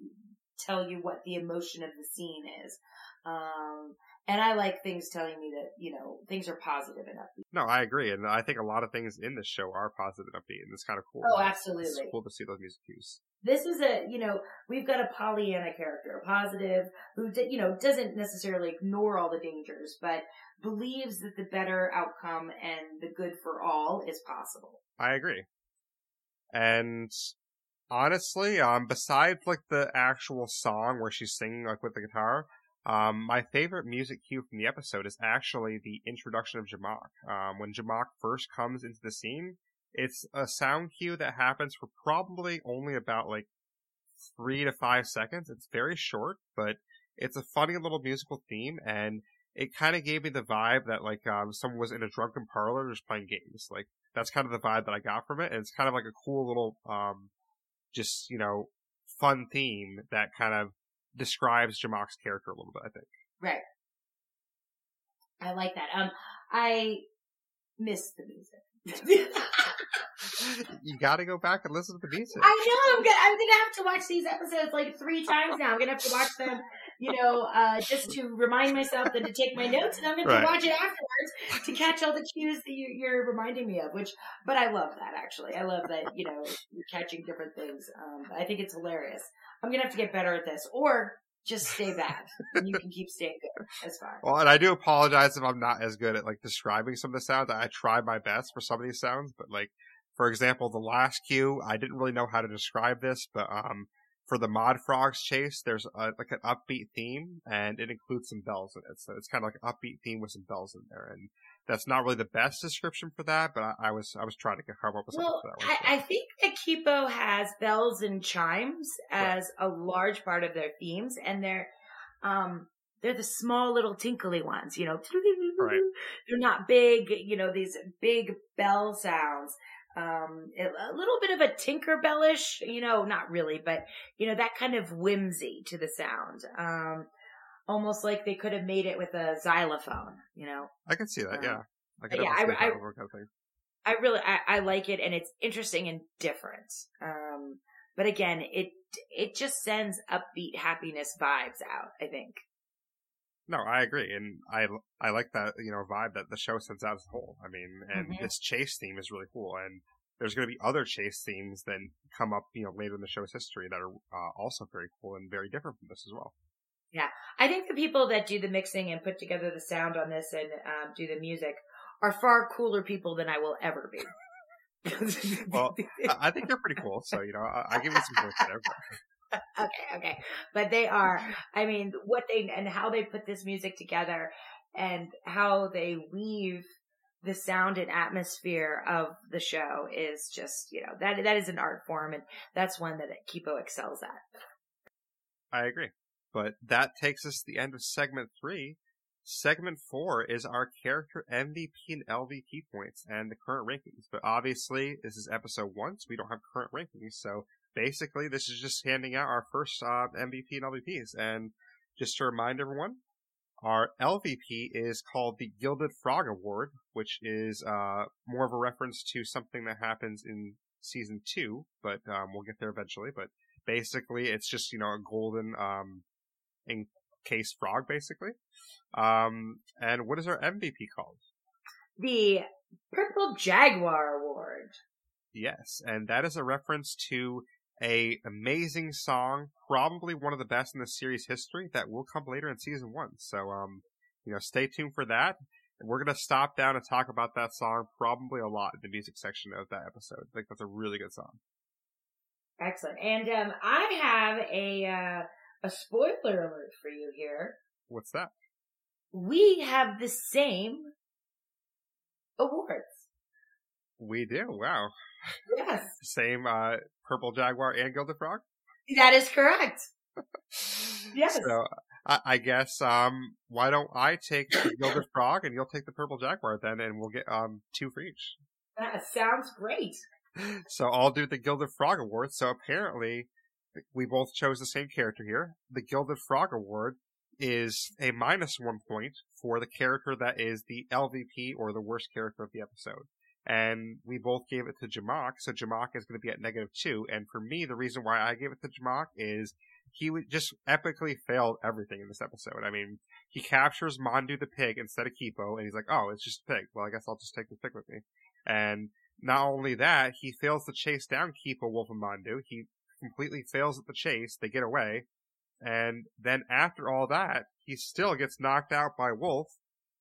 [SPEAKER 2] tell you what the emotion of the scene is. Um, and I like things telling me that, you know, things are positive and upbeat.
[SPEAKER 1] No, I agree, and I think a lot of things in this show are positive and upbeat, and it's kind of cool.
[SPEAKER 2] Oh,
[SPEAKER 1] It's
[SPEAKER 2] absolutely.
[SPEAKER 1] cool to see those music cues.
[SPEAKER 2] This is a, you know, we've got a Pollyanna character, a positive, who, you know, doesn't necessarily ignore all the dangers, but believes that the better outcome and the good for all is possible.
[SPEAKER 1] I agree. And honestly, um, besides like the actual song where she's singing like with the guitar, um, my favorite music cue from the episode is actually the introduction of Jamack. Um, when Jamack first comes into the scene, it's a sound cue that happens for probably only about like three to five seconds. It's very short, but it's a funny little musical theme, and it kind of gave me the vibe that like um, someone was in a drunken parlor just playing games. Like that's kind of the vibe that I got from it. And it's kind of like a cool little, um, just, you know, fun theme that kind of describes Jamack's character a little bit, I think.
[SPEAKER 2] Right. I like that. Um, I miss the music.
[SPEAKER 1] you gotta go back and listen to the music.
[SPEAKER 2] I know I'm gonna I'm gonna have to watch these episodes like three times now. I'm gonna have to watch them, you know, uh, just to remind myself and to take my notes, and I'm gonna
[SPEAKER 1] Right.
[SPEAKER 2] to watch it afterwards to catch all the cues that you, you're reminding me of. Which, but I love that actually. I love that you know you're catching different things. Um, I think it's hilarious. I'm gonna have to get better at this, or just stay bad, and you can keep staying good. That's fine.
[SPEAKER 1] Well, and I do apologize if I'm not as good at like describing some of the sounds. I try my best for some of these sounds, but like, for example, the last cue, I didn't really know how to describe this, but um, for the Mod Frogs chase, there's a, like an upbeat theme, and it includes some bells in it. So it's kind of like an upbeat theme with some bells in there, and that's not really the best description for that, but I, I was I was trying to come up with something
[SPEAKER 2] Well,
[SPEAKER 1] for that one.
[SPEAKER 2] I, I think that Kipo has bells and chimes
[SPEAKER 1] Right.
[SPEAKER 2] as a large part of their themes, and they're um they're the small little tinkly ones, you know.
[SPEAKER 1] Right.
[SPEAKER 2] They're not big, you know, these big bell sounds. Um, a a little bit of a Tinkerbellish, you know, not really, but you know that kind of whimsy to the sound. Um, almost like they could have made it with a xylophone, you know.
[SPEAKER 1] I can see that,
[SPEAKER 2] um,
[SPEAKER 1] yeah. I can
[SPEAKER 2] yeah, I- I-
[SPEAKER 1] it would work out thing.
[SPEAKER 2] I really I, I like it and it's interesting and different. Um but again, it it just sends upbeat happiness vibes out, I think.
[SPEAKER 1] No, I agree, and I I like that you know vibe that the show sends out as a whole. I mean, and
[SPEAKER 2] Mhm.
[SPEAKER 1] this chase theme is really cool, and there's going to be other chase themes that come up you know later in the show's history that are uh, also very cool and very different from this as well.
[SPEAKER 2] Yeah, I think the people that do the mixing and put together the sound on this and um, do the music are far cooler people than I will ever be.
[SPEAKER 1] Well, I, think they're pretty cool, so you know I, I give it some points there.
[SPEAKER 2] Okay, okay. But they are, I mean, what they, and how they put this music together and how they weave the sound and atmosphere of the show is just, you know, that, that is an art form and that's one that Kipo excels at.
[SPEAKER 1] I agree, but that takes us to the end of segment three. Segment four is our character MVP and LVP points and the current rankings. But obviously, this is episode one, so we don't have current rankings. So basically, this is just handing out our first uh, MVP and LVPs. And just to remind everyone, our LVP is called the Gilded Frog Award, which is uh, more of a reference to something that happens in season two, but um, we'll get there eventually. But basically, it's just you know a golden um, encased frog, basically. Um, and what is our MVP called?
[SPEAKER 2] The Purple Jaguar Award.
[SPEAKER 1] Yes, and that is a reference to a amazing song, probably one of the best in the series history that will come later in season one. So, um, you know, stay tuned for that. And we're gonna stop down and talk about that song probably a lot in the music section of that episode. I think that's a really good song.
[SPEAKER 2] Excellent. And um, I have a uh, a spoiler alert for you here.
[SPEAKER 1] What's that?
[SPEAKER 2] We have the same awards.
[SPEAKER 1] We do. Wow.
[SPEAKER 2] Yes.
[SPEAKER 1] Same uh, purple jaguar and gilded frog.
[SPEAKER 2] That is correct. yes.
[SPEAKER 1] So I, I guess um, why don't I take the gilded frog and you'll take the purple jaguar then, and we'll get um two for each.
[SPEAKER 2] That sounds great.
[SPEAKER 1] So I'll do the gilded frog award. So apparently, we both chose the same character here. The gilded frog award is a minus one point for the character that is the LVP or the worst character of the episode. And we both gave it to Jamack, so Jamack is going to be at negative two. And for me, the reason why I gave it to Jamack is he just epically failed everything in this episode. I mean, he captures Mandu the pig instead of Kipo, and he's like, oh, it's just a pig. Well, I guess I'll just take the pig with me. And not only that, he fails to chase down Kipo, Wolf, and Mandu. He completely fails at the chase. They get away. And then after all that, he still gets knocked out by Wolf.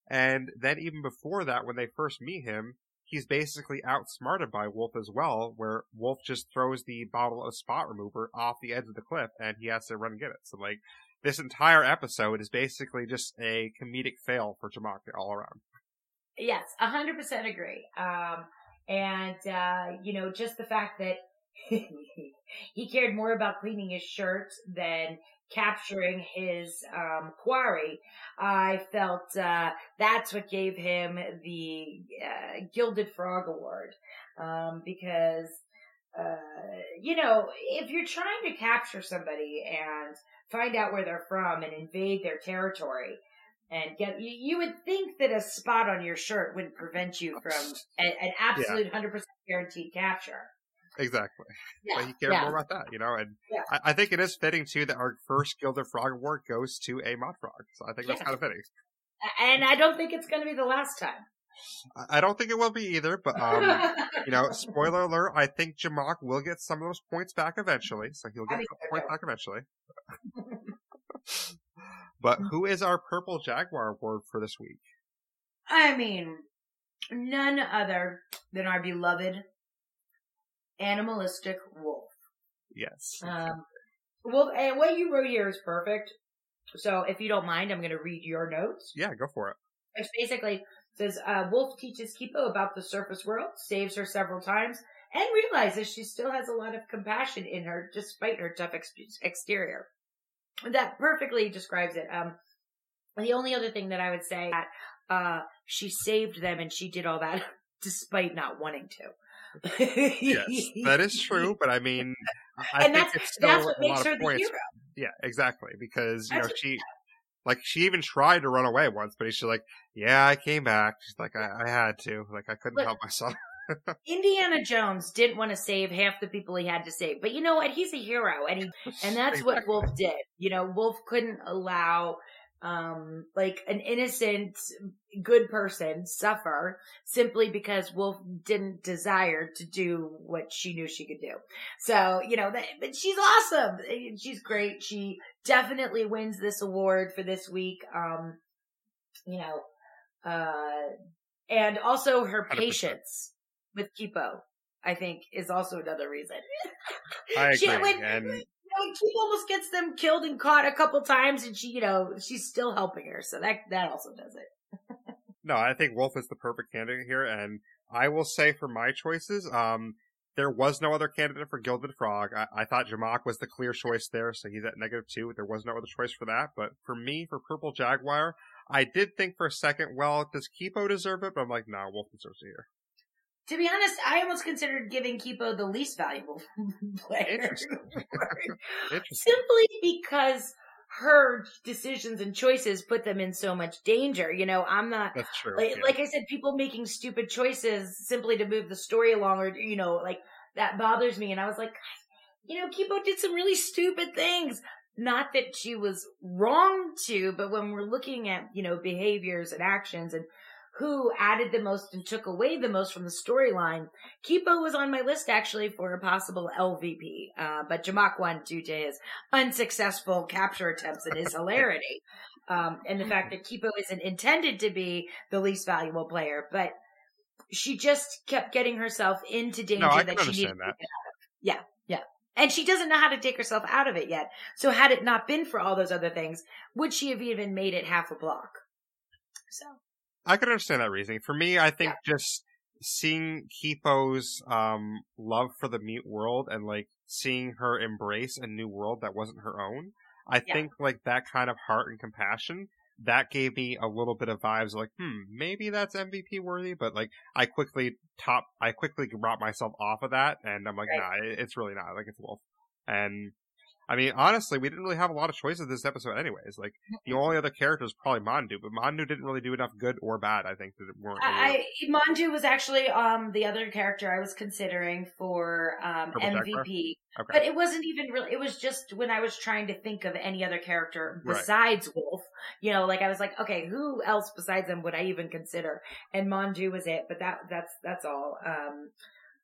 [SPEAKER 1] And then even before that, when they first meet him, he's basically outsmarted by Wolf as well, where Wolf just throws the bottle of spot remover off the edge of the cliff and he has to run and get it. So like, this entire episode is basically just a comedic fail for Jamaka all around.
[SPEAKER 2] Yes, hundred percent agree. Um, and, uh, you know, just the fact that he cared more about cleaning his shirt than capturing his um, quarry, I felt uh, that's what gave him the uh, Gilded Frog Award um, because. Uh, you know, if you're trying to capture somebody and find out where they're from and invade their territory, and get you, you would think that a spot on your shirt wouldn't prevent you from a, an absolute hundred percent guaranteed capture.
[SPEAKER 1] Exactly. Yeah. But he cared yeah. more about that, you know, and yeah. I, I, think it is fitting too that our first Gilded Frog award goes to a mute frog. So I think that's kind of fitting.
[SPEAKER 2] And I don't think it's going to be the last time.
[SPEAKER 1] I don't think it will be either, but um, you know, spoiler alert: I think Jamack will get some of those points back eventually, so he'll get points back eventually. but who is our Purple Jaguar award for this week?
[SPEAKER 2] I mean, none other than our beloved animalistic wolf.
[SPEAKER 1] Yes.
[SPEAKER 2] Um, well, and what you wrote here is perfect. So if you don't mind, I'm going to read your notes.
[SPEAKER 1] Yeah, go for it.
[SPEAKER 2] Which basically says, uh, Wolf teaches Kipo about the surface world, saves her several times, and realizes she still has a lot of compassion in her despite her tough ex- exterior. That perfectly describes it. Um, the only other thing that I would say that, uh, she saved them and she did all that despite not wanting to
[SPEAKER 1] yes, that is true. But I mean, I and think it's still that's what makes her the hero. Yeah, exactly. Because you that's know she, like, she even tried to run away once, but she's like, "Yeah, I came back." She's like, "I, I had to. Like, I couldn't help myself."
[SPEAKER 2] Indiana Jones didn't want to save half the people he had to save, but you know what? He's a hero, and he and that's what Wolf did. You know, Wolf couldn't allow um, like an innocent, good person suffer simply because Wolf didn't desire to do what she knew she could do. So, you know, that, but she's awesome. She's great. She definitely wins this award for this week. Um, you know, uh, and also her 100%. patience with Kipo, I think is also another reason.
[SPEAKER 1] I agree. She, when, and
[SPEAKER 2] she almost gets them killed and caught a couple times, and she, you know, she's still helping her. So that that also does it.
[SPEAKER 1] no, I think Wolf is the perfect candidate here, and I will say for my choices, um, there was no other candidate for Gilded Frog. I, I thought Jamack was the clear choice there, so he's at negative two. There was no other choice for that. But for me, for Purple Jaguar, I did think for a second, well, does Kipo deserve it? But I'm like, no, Wolf deserves it here.
[SPEAKER 2] To be honest, I almost considered giving Kipo the least valuable player. Interesting. Interesting. Simply because her decisions and choices put them in so much danger. You know, I'm not.
[SPEAKER 1] That's true.
[SPEAKER 2] Like, yeah. like I said, people making stupid choices simply to move the story along, or you know, like that bothers me. And I was like, you know, Kipo did some really stupid things. Not that she was wrong to, but when we're looking at, you know, behaviors and actions and who added the most and took away the most from the storyline, Kipo was on my list actually for a possible LVP. Uh, but Jamack won due to his unsuccessful capture attempts and his hilarity. Um, and the fact that Kipo isn't intended to be the least valuable player, but she just kept getting herself into danger
[SPEAKER 1] No,
[SPEAKER 2] that she needed
[SPEAKER 1] understand
[SPEAKER 2] to get out of. Yeah, yeah. And she doesn't know how to take herself out of it yet. So had it not been for all those other things, would she have even made it half a block? So
[SPEAKER 1] I can understand that reasoning. For me, I think just seeing Kipo's um love for the mute world and like seeing her embrace a new world that wasn't her own, I
[SPEAKER 2] Yeah.
[SPEAKER 1] think like that kind of heart and compassion that gave me a little bit of vibes like, hmm, maybe that's MVP worthy, but like I quickly top, I quickly brought myself off of that, and I'm like,
[SPEAKER 2] Right.
[SPEAKER 1] nah, it's really not. Like it's Wolf, and I mean, honestly, we didn't really have a lot of choices this episode, anyways. Like the only other character is probably Mandu, but Mandu didn't really do enough good or bad. I think that it weren't.
[SPEAKER 2] I, I Mandu was actually um the other character I was considering for um
[SPEAKER 1] Purple
[SPEAKER 2] MVP,
[SPEAKER 1] okay.
[SPEAKER 2] but it wasn't even really. It was just when I was trying to think of any other character
[SPEAKER 1] Right.
[SPEAKER 2] besides Wolf. You know, like I was like, okay, who else besides him would I even consider? And Mandu was it. But that that's that's all. Um,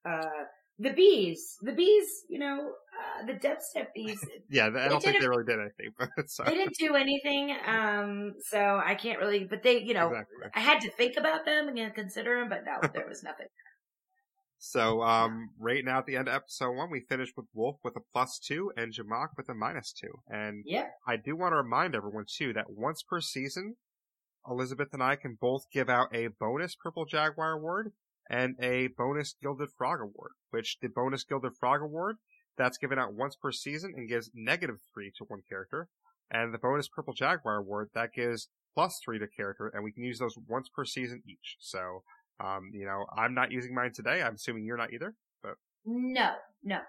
[SPEAKER 2] uh, the bees, the bees. You know, uh, the dubstep bees.
[SPEAKER 1] yeah, I don't think they really did anything. But so
[SPEAKER 2] they didn't do anything. Um, so I can't really. But they, you know,
[SPEAKER 1] exactly.
[SPEAKER 2] I had to think about them and consider them, but no, there was nothing.
[SPEAKER 1] So, um, right now at the end of episode one, we finished with Wolf with a plus two and Jamack with a minus two. And
[SPEAKER 2] Yeah.
[SPEAKER 1] I do want to remind everyone too that once per season, Elizabeth and I can both give out a bonus Purple Jaguar award and a bonus Gilded Frog award, which the bonus Gilded Frog award, that's given out once per season and gives negative three to one character. And the bonus Purple Jaguar award, that gives plus three to character, and we can use those once per season each. So, um, you know, I'm not using mine today. I'm assuming you're not either. But.
[SPEAKER 2] No, no.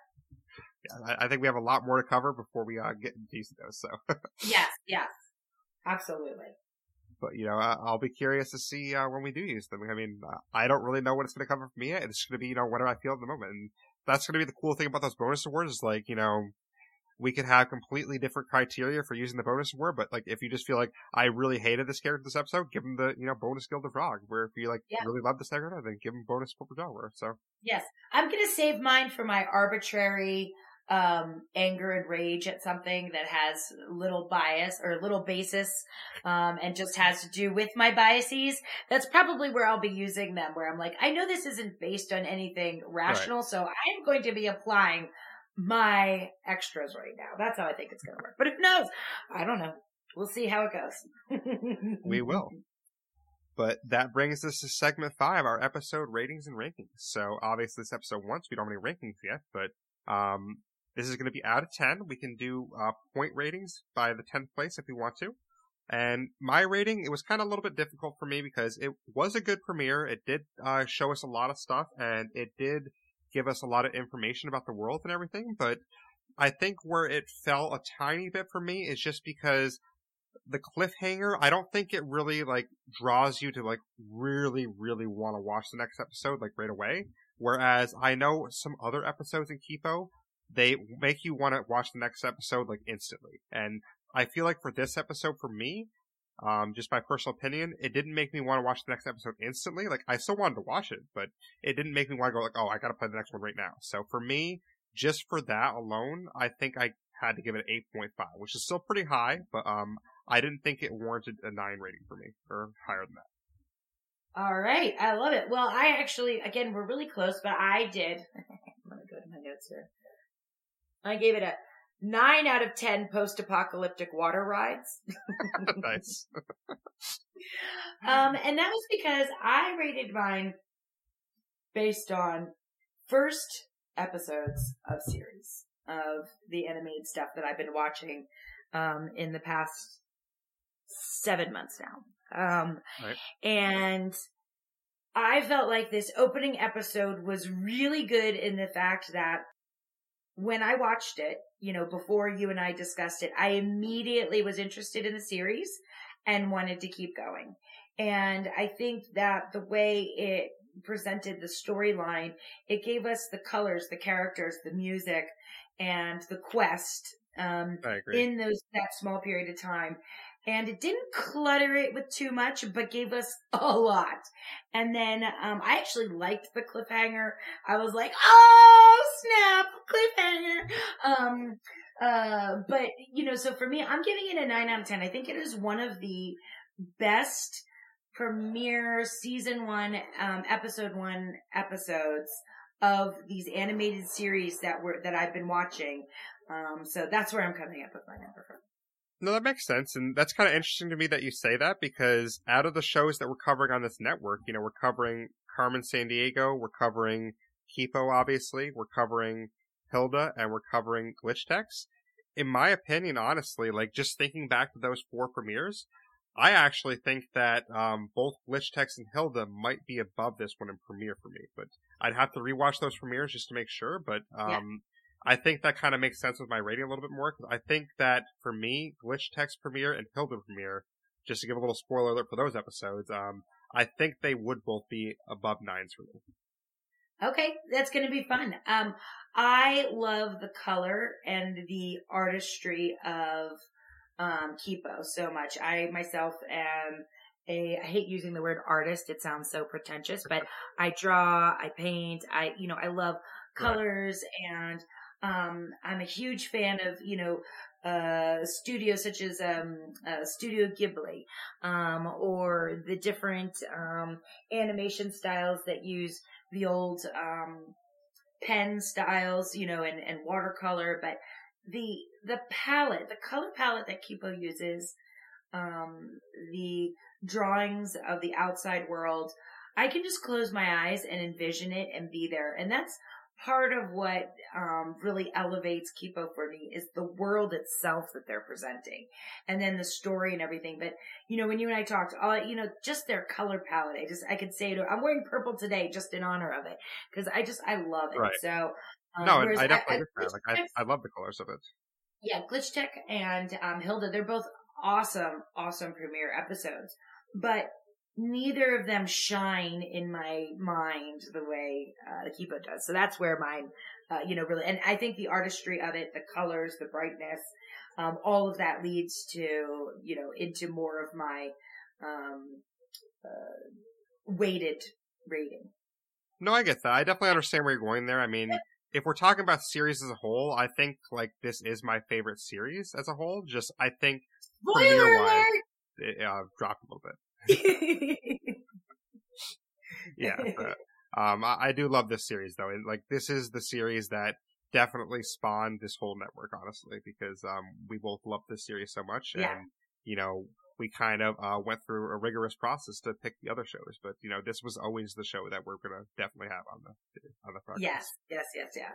[SPEAKER 1] Yeah, I, I think we have a lot more to cover before we uh, get into these those. So,
[SPEAKER 2] Yes, yes. Absolutely.
[SPEAKER 1] But you know, I, I'll be curious to see uh, when we do use them. I mean, I don't really know what it's going to cover for me yet. It's going to be you know whatever I feel at the moment, and that's going to be the cool thing about those bonus awards. Is like you know. We could have completely different criteria for using the bonus award, but like if you just feel like I really hated this character this episode, give them the you know bonus Gilded Frog. Where if you like
[SPEAKER 2] Yeah.
[SPEAKER 1] really love this character, then give them bonus Purple Jaguar. So
[SPEAKER 2] Yes. I'm going to save mine for my arbitrary um anger and rage at something that has little bias or little basis um and just has to do with my biases that's probably where i'll be using them where i'm like i know this isn't based on anything rational so i'm going to be applying my extras right now. That's how i think it's going to work. But who knows i don't know. We'll see how it goes.
[SPEAKER 1] We will. But that brings us to segment five, our episode ratings and rankings. So obviously this episode once we don't have any rankings yet, but um, this is going to be out of 10. We can do uh, point ratings by the 10th place if we want to. And my rating, it was kind of a little bit difficult for me because it was a good premiere. It did uh, show us a lot of stuff and it did give us a lot of information about the world and everything. But I think where it fell a tiny bit for me is just because the cliffhanger, I don't think it really like draws you to like really, really want to watch the next episode like right away. Whereas I know some other episodes in Kipo, they make you want to watch the next episode like instantly. And I feel like for this episode, for me, um, just my personal opinion, it didn't make me want to watch the next episode instantly. Like I still wanted to watch it, but it didn't make me want to go like, oh, I got to play the next one right now. So for me, just for that alone, I think I had to give it an 8.5, which is still pretty high, but um, I didn't think it warranted a 9 rating for me, or higher than that.
[SPEAKER 2] All right, I love it. Well, I actually, again, we're really close, but I did. I'm gonna go to my notes here. I gave it a nine out of ten post-apocalyptic water rides,
[SPEAKER 1] nice.
[SPEAKER 2] um, and that was because I rated mine based on first episodes of series of the animated stuff that I've been watching um, in the past seven months now. Um,
[SPEAKER 1] Right.
[SPEAKER 2] and I felt like this opening episode was really good in the fact that when I watched it, you know, before you and I discussed it, I immediately was interested in the series and wanted to keep going. And I think that the way it presented the storyline. It gave us the colors, the characters, the music, and the quest um, in those that small period of time. And it didn't clutter it with too much, but gave us a lot. And then um, I actually liked the cliffhanger. I was like, "Oh snap, cliffhanger!" Um, uh, but you know, so for me, I'm giving it a nine out of ten. I think it is one of the best premiere season one, um, episode one episodes of these animated series that were that I've been watching. Um, so that's where I'm coming up with my number from.
[SPEAKER 1] No, that makes sense, and that's kind of interesting to me that you say that because out of the shows that we're covering on this network, you know, we're covering Carmen Sandiego, we're covering Kipo, obviously, we're covering Hilda, and we're covering Glitch Techs. In my opinion, honestly, like just thinking back to those four premieres, I actually think that um, both Glitch Techs and Hilda might be above this one in premiere for me, but I'd have to rewatch those premieres just to make sure. But um. I think that kind of makes sense with my rating a little bit more because I think that for me, Glitch Techs premiere and Hilda premiere, just to give a little spoiler alert for those episodes, um, I think they would both be above nines for me.
[SPEAKER 2] Okay, that's going to be fun. Um, I love the color and the artistry of um, Kipo so much. I myself am a, I hate using the word artist. It sounds so pretentious, but I draw, I paint, I, you know, I love colors right. and, um, I'm a huge fan of, you know, uh, studios such as, um, uh, Studio Ghibli, um, or the different, um, animation styles that use the old, um, pen styles, you know, and, and watercolor, but the the palette, the color palette that Kipo uses, um, the drawings of the outside world, I can just close my eyes and envision it and be there. And that's part of what um, really elevates Kipo for me is the world itself that they're presenting, and then the story and everything. But you know, when you and I talked, all you know, just their color palette. I just I could say to I'm wearing purple today just in honor of it because I just I love it. Right. So
[SPEAKER 1] um, no, I definitely I, I, Like I, I love the colors of it.
[SPEAKER 2] Yeah, Glitch Tech and um, Hilda, they're both awesome, awesome premiere episodes, but neither of them shine in my mind the way uh, Kipo does. So that's where mine, uh, you know, really, and I think the artistry of it, the colors, the brightness, um, all of that leads to, you know, into more of my um, uh, weighted rating.
[SPEAKER 1] No, I get that. I definitely understand where you're going there. I mean, if we're talking about series as a whole, I think like this is my favorite series as a whole. Just I think
[SPEAKER 2] premiere wise,
[SPEAKER 1] it uh, dropped a little bit. yeah, but, um, I, I, do love this series though, and like this is the series that definitely spawned this whole network, honestly, because um, we both love this series so much, yeah. and you know we kind of uh, went through a rigorous process to pick the other shows. But you know, this was always the show that we're gonna definitely have on the on the project.
[SPEAKER 2] Yes, yes, yes, yes.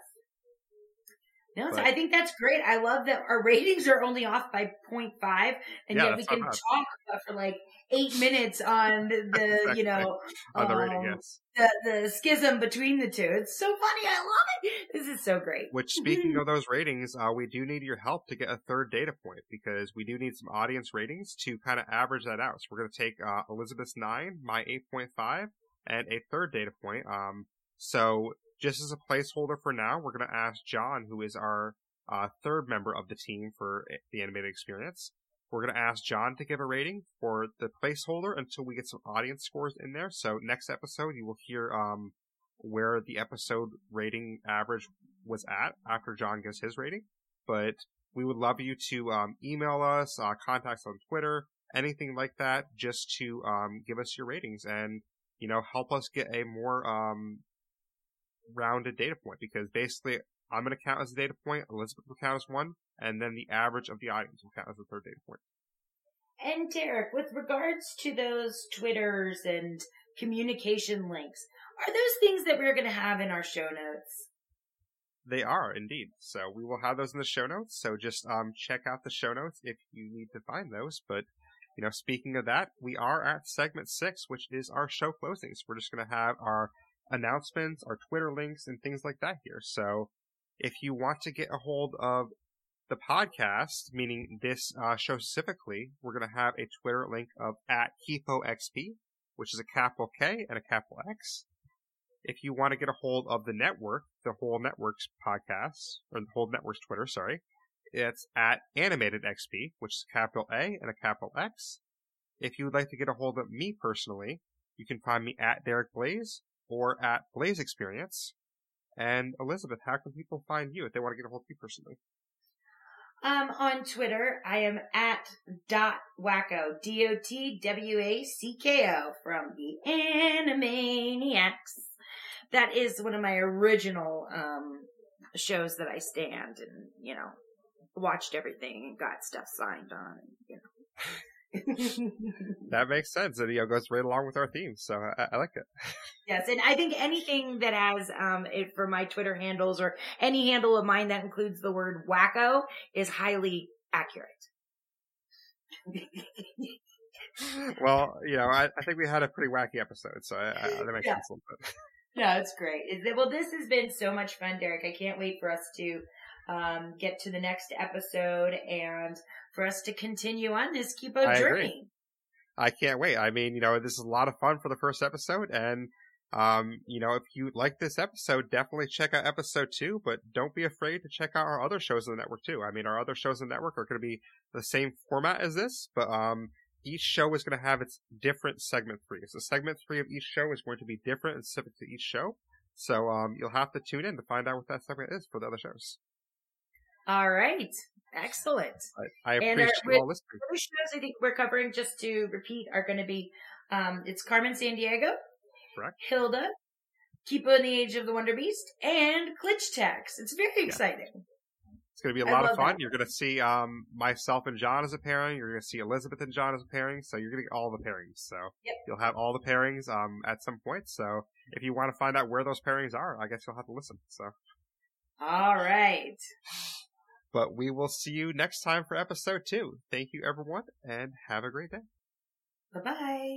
[SPEAKER 2] No, but, I think that's great. I love that our ratings are only off by 0.5 and yeah, yet we can talk for like eight minutes on the, exactly. you know,
[SPEAKER 1] on the um, rating, yes.
[SPEAKER 2] The, the schism between the two. It's so funny. I love it. This is so great.
[SPEAKER 1] Which speaking of those ratings, uh, we do need your help to get a third data point because we do need some audience ratings to kind of average that out. So we're going to take, uh, Elizabeth's nine, my 8.5 and a third data point. Um, so just as a placeholder for now, we're going to ask John, who is our uh, third member of the team for the animated experience. We're going to ask John to give a rating for the placeholder until we get some audience scores in there. So next episode, you will hear um, where the episode rating average was at after John gives his rating. But we would love you to um, email us, uh, contact us on Twitter, anything like that, just to um, give us your ratings and you know help us get a more um, rounded data point because basically I'm going to count as a data point, Elizabeth will count as one, and then the average of the audience will count as a third data point.
[SPEAKER 2] And Derreck, with regards to those Twitters and communication links, are those things that we're going to have in our show notes?
[SPEAKER 1] They are indeed. So we will have those in the show notes. So just um, check out the show notes if you need to find those. But you know, speaking of that, we are at segment six, which is our show closings. We're just going to have our announcements, our Twitter links, and things like that here. So if you want to get a hold of the podcast, meaning this uh, show specifically, we're going to have a Twitter link of at KipoXP, which is a capital K and a capital X. If you want to get a hold of the network, the whole network's podcast, or the whole network's Twitter, sorry, it's at Animated XP, which is capital A and a capital X. If you would like to get a hold of me personally, you can find me at Derreck Blaise or at Blaise Experience. And Elizabeth, how can people find you if they want to get a hold of you personally?
[SPEAKER 2] Um, on Twitter, I am at dot wacko, D-O-T-W-A-C-K-O from the Animaniacs. That is one of my original, um, shows that I stand and, you know, watched everything and got stuff signed on, you know.
[SPEAKER 1] that makes sense. And, you know, goes right along with our theme. So I, I like it.
[SPEAKER 2] Yes. And I think anything that has, um, it for my Twitter handles or any handle of mine that includes the word wacko is highly accurate.
[SPEAKER 1] well, you know, I, I, think we had a pretty wacky episode, so I, I, that makes yeah. sense a little bit.
[SPEAKER 2] No, it's great. Well, this has been so much fun, Derreck. I can't wait for us to um, get to the next episode and for us to continue on this Kipo I journey. Agree.
[SPEAKER 1] I can't wait. I mean, you know, this is a lot of fun for the first episode and um, you know, if you like this episode, definitely check out episode two, but don't be afraid to check out our other shows in the network too. I mean, our other shows in the network are going to be the same format as this, but, um, each show is going to have its different segment three. So segment three of each show is going to be different and specific to each show. So, um, you'll have to tune in to find out what that segment is for the other shows.
[SPEAKER 2] All right. Excellent.
[SPEAKER 1] I, I appreciate and.
[SPEAKER 2] The shows I think we're covering, just to repeat, are going to be, um, it's Carmen Sandiego,
[SPEAKER 1] Correct.
[SPEAKER 2] Hilda, Kipo in the Age of the Wonderbeast, and Glitch Techs. It's very yeah. exciting.
[SPEAKER 1] It's going to be a lot of fun. That. You're going to see um, myself and John as a pairing. You're going to see Elizabeth and John as a pairing. So you're going to get all the pairings. So
[SPEAKER 2] yep.
[SPEAKER 1] you'll have all the pairings um, at some point. So if you want to find out where those pairings are, I guess you'll have to listen. So.
[SPEAKER 2] All right.
[SPEAKER 1] But we will see you next time for episode two. Thank you, everyone, and have a great day.
[SPEAKER 2] Bye bye.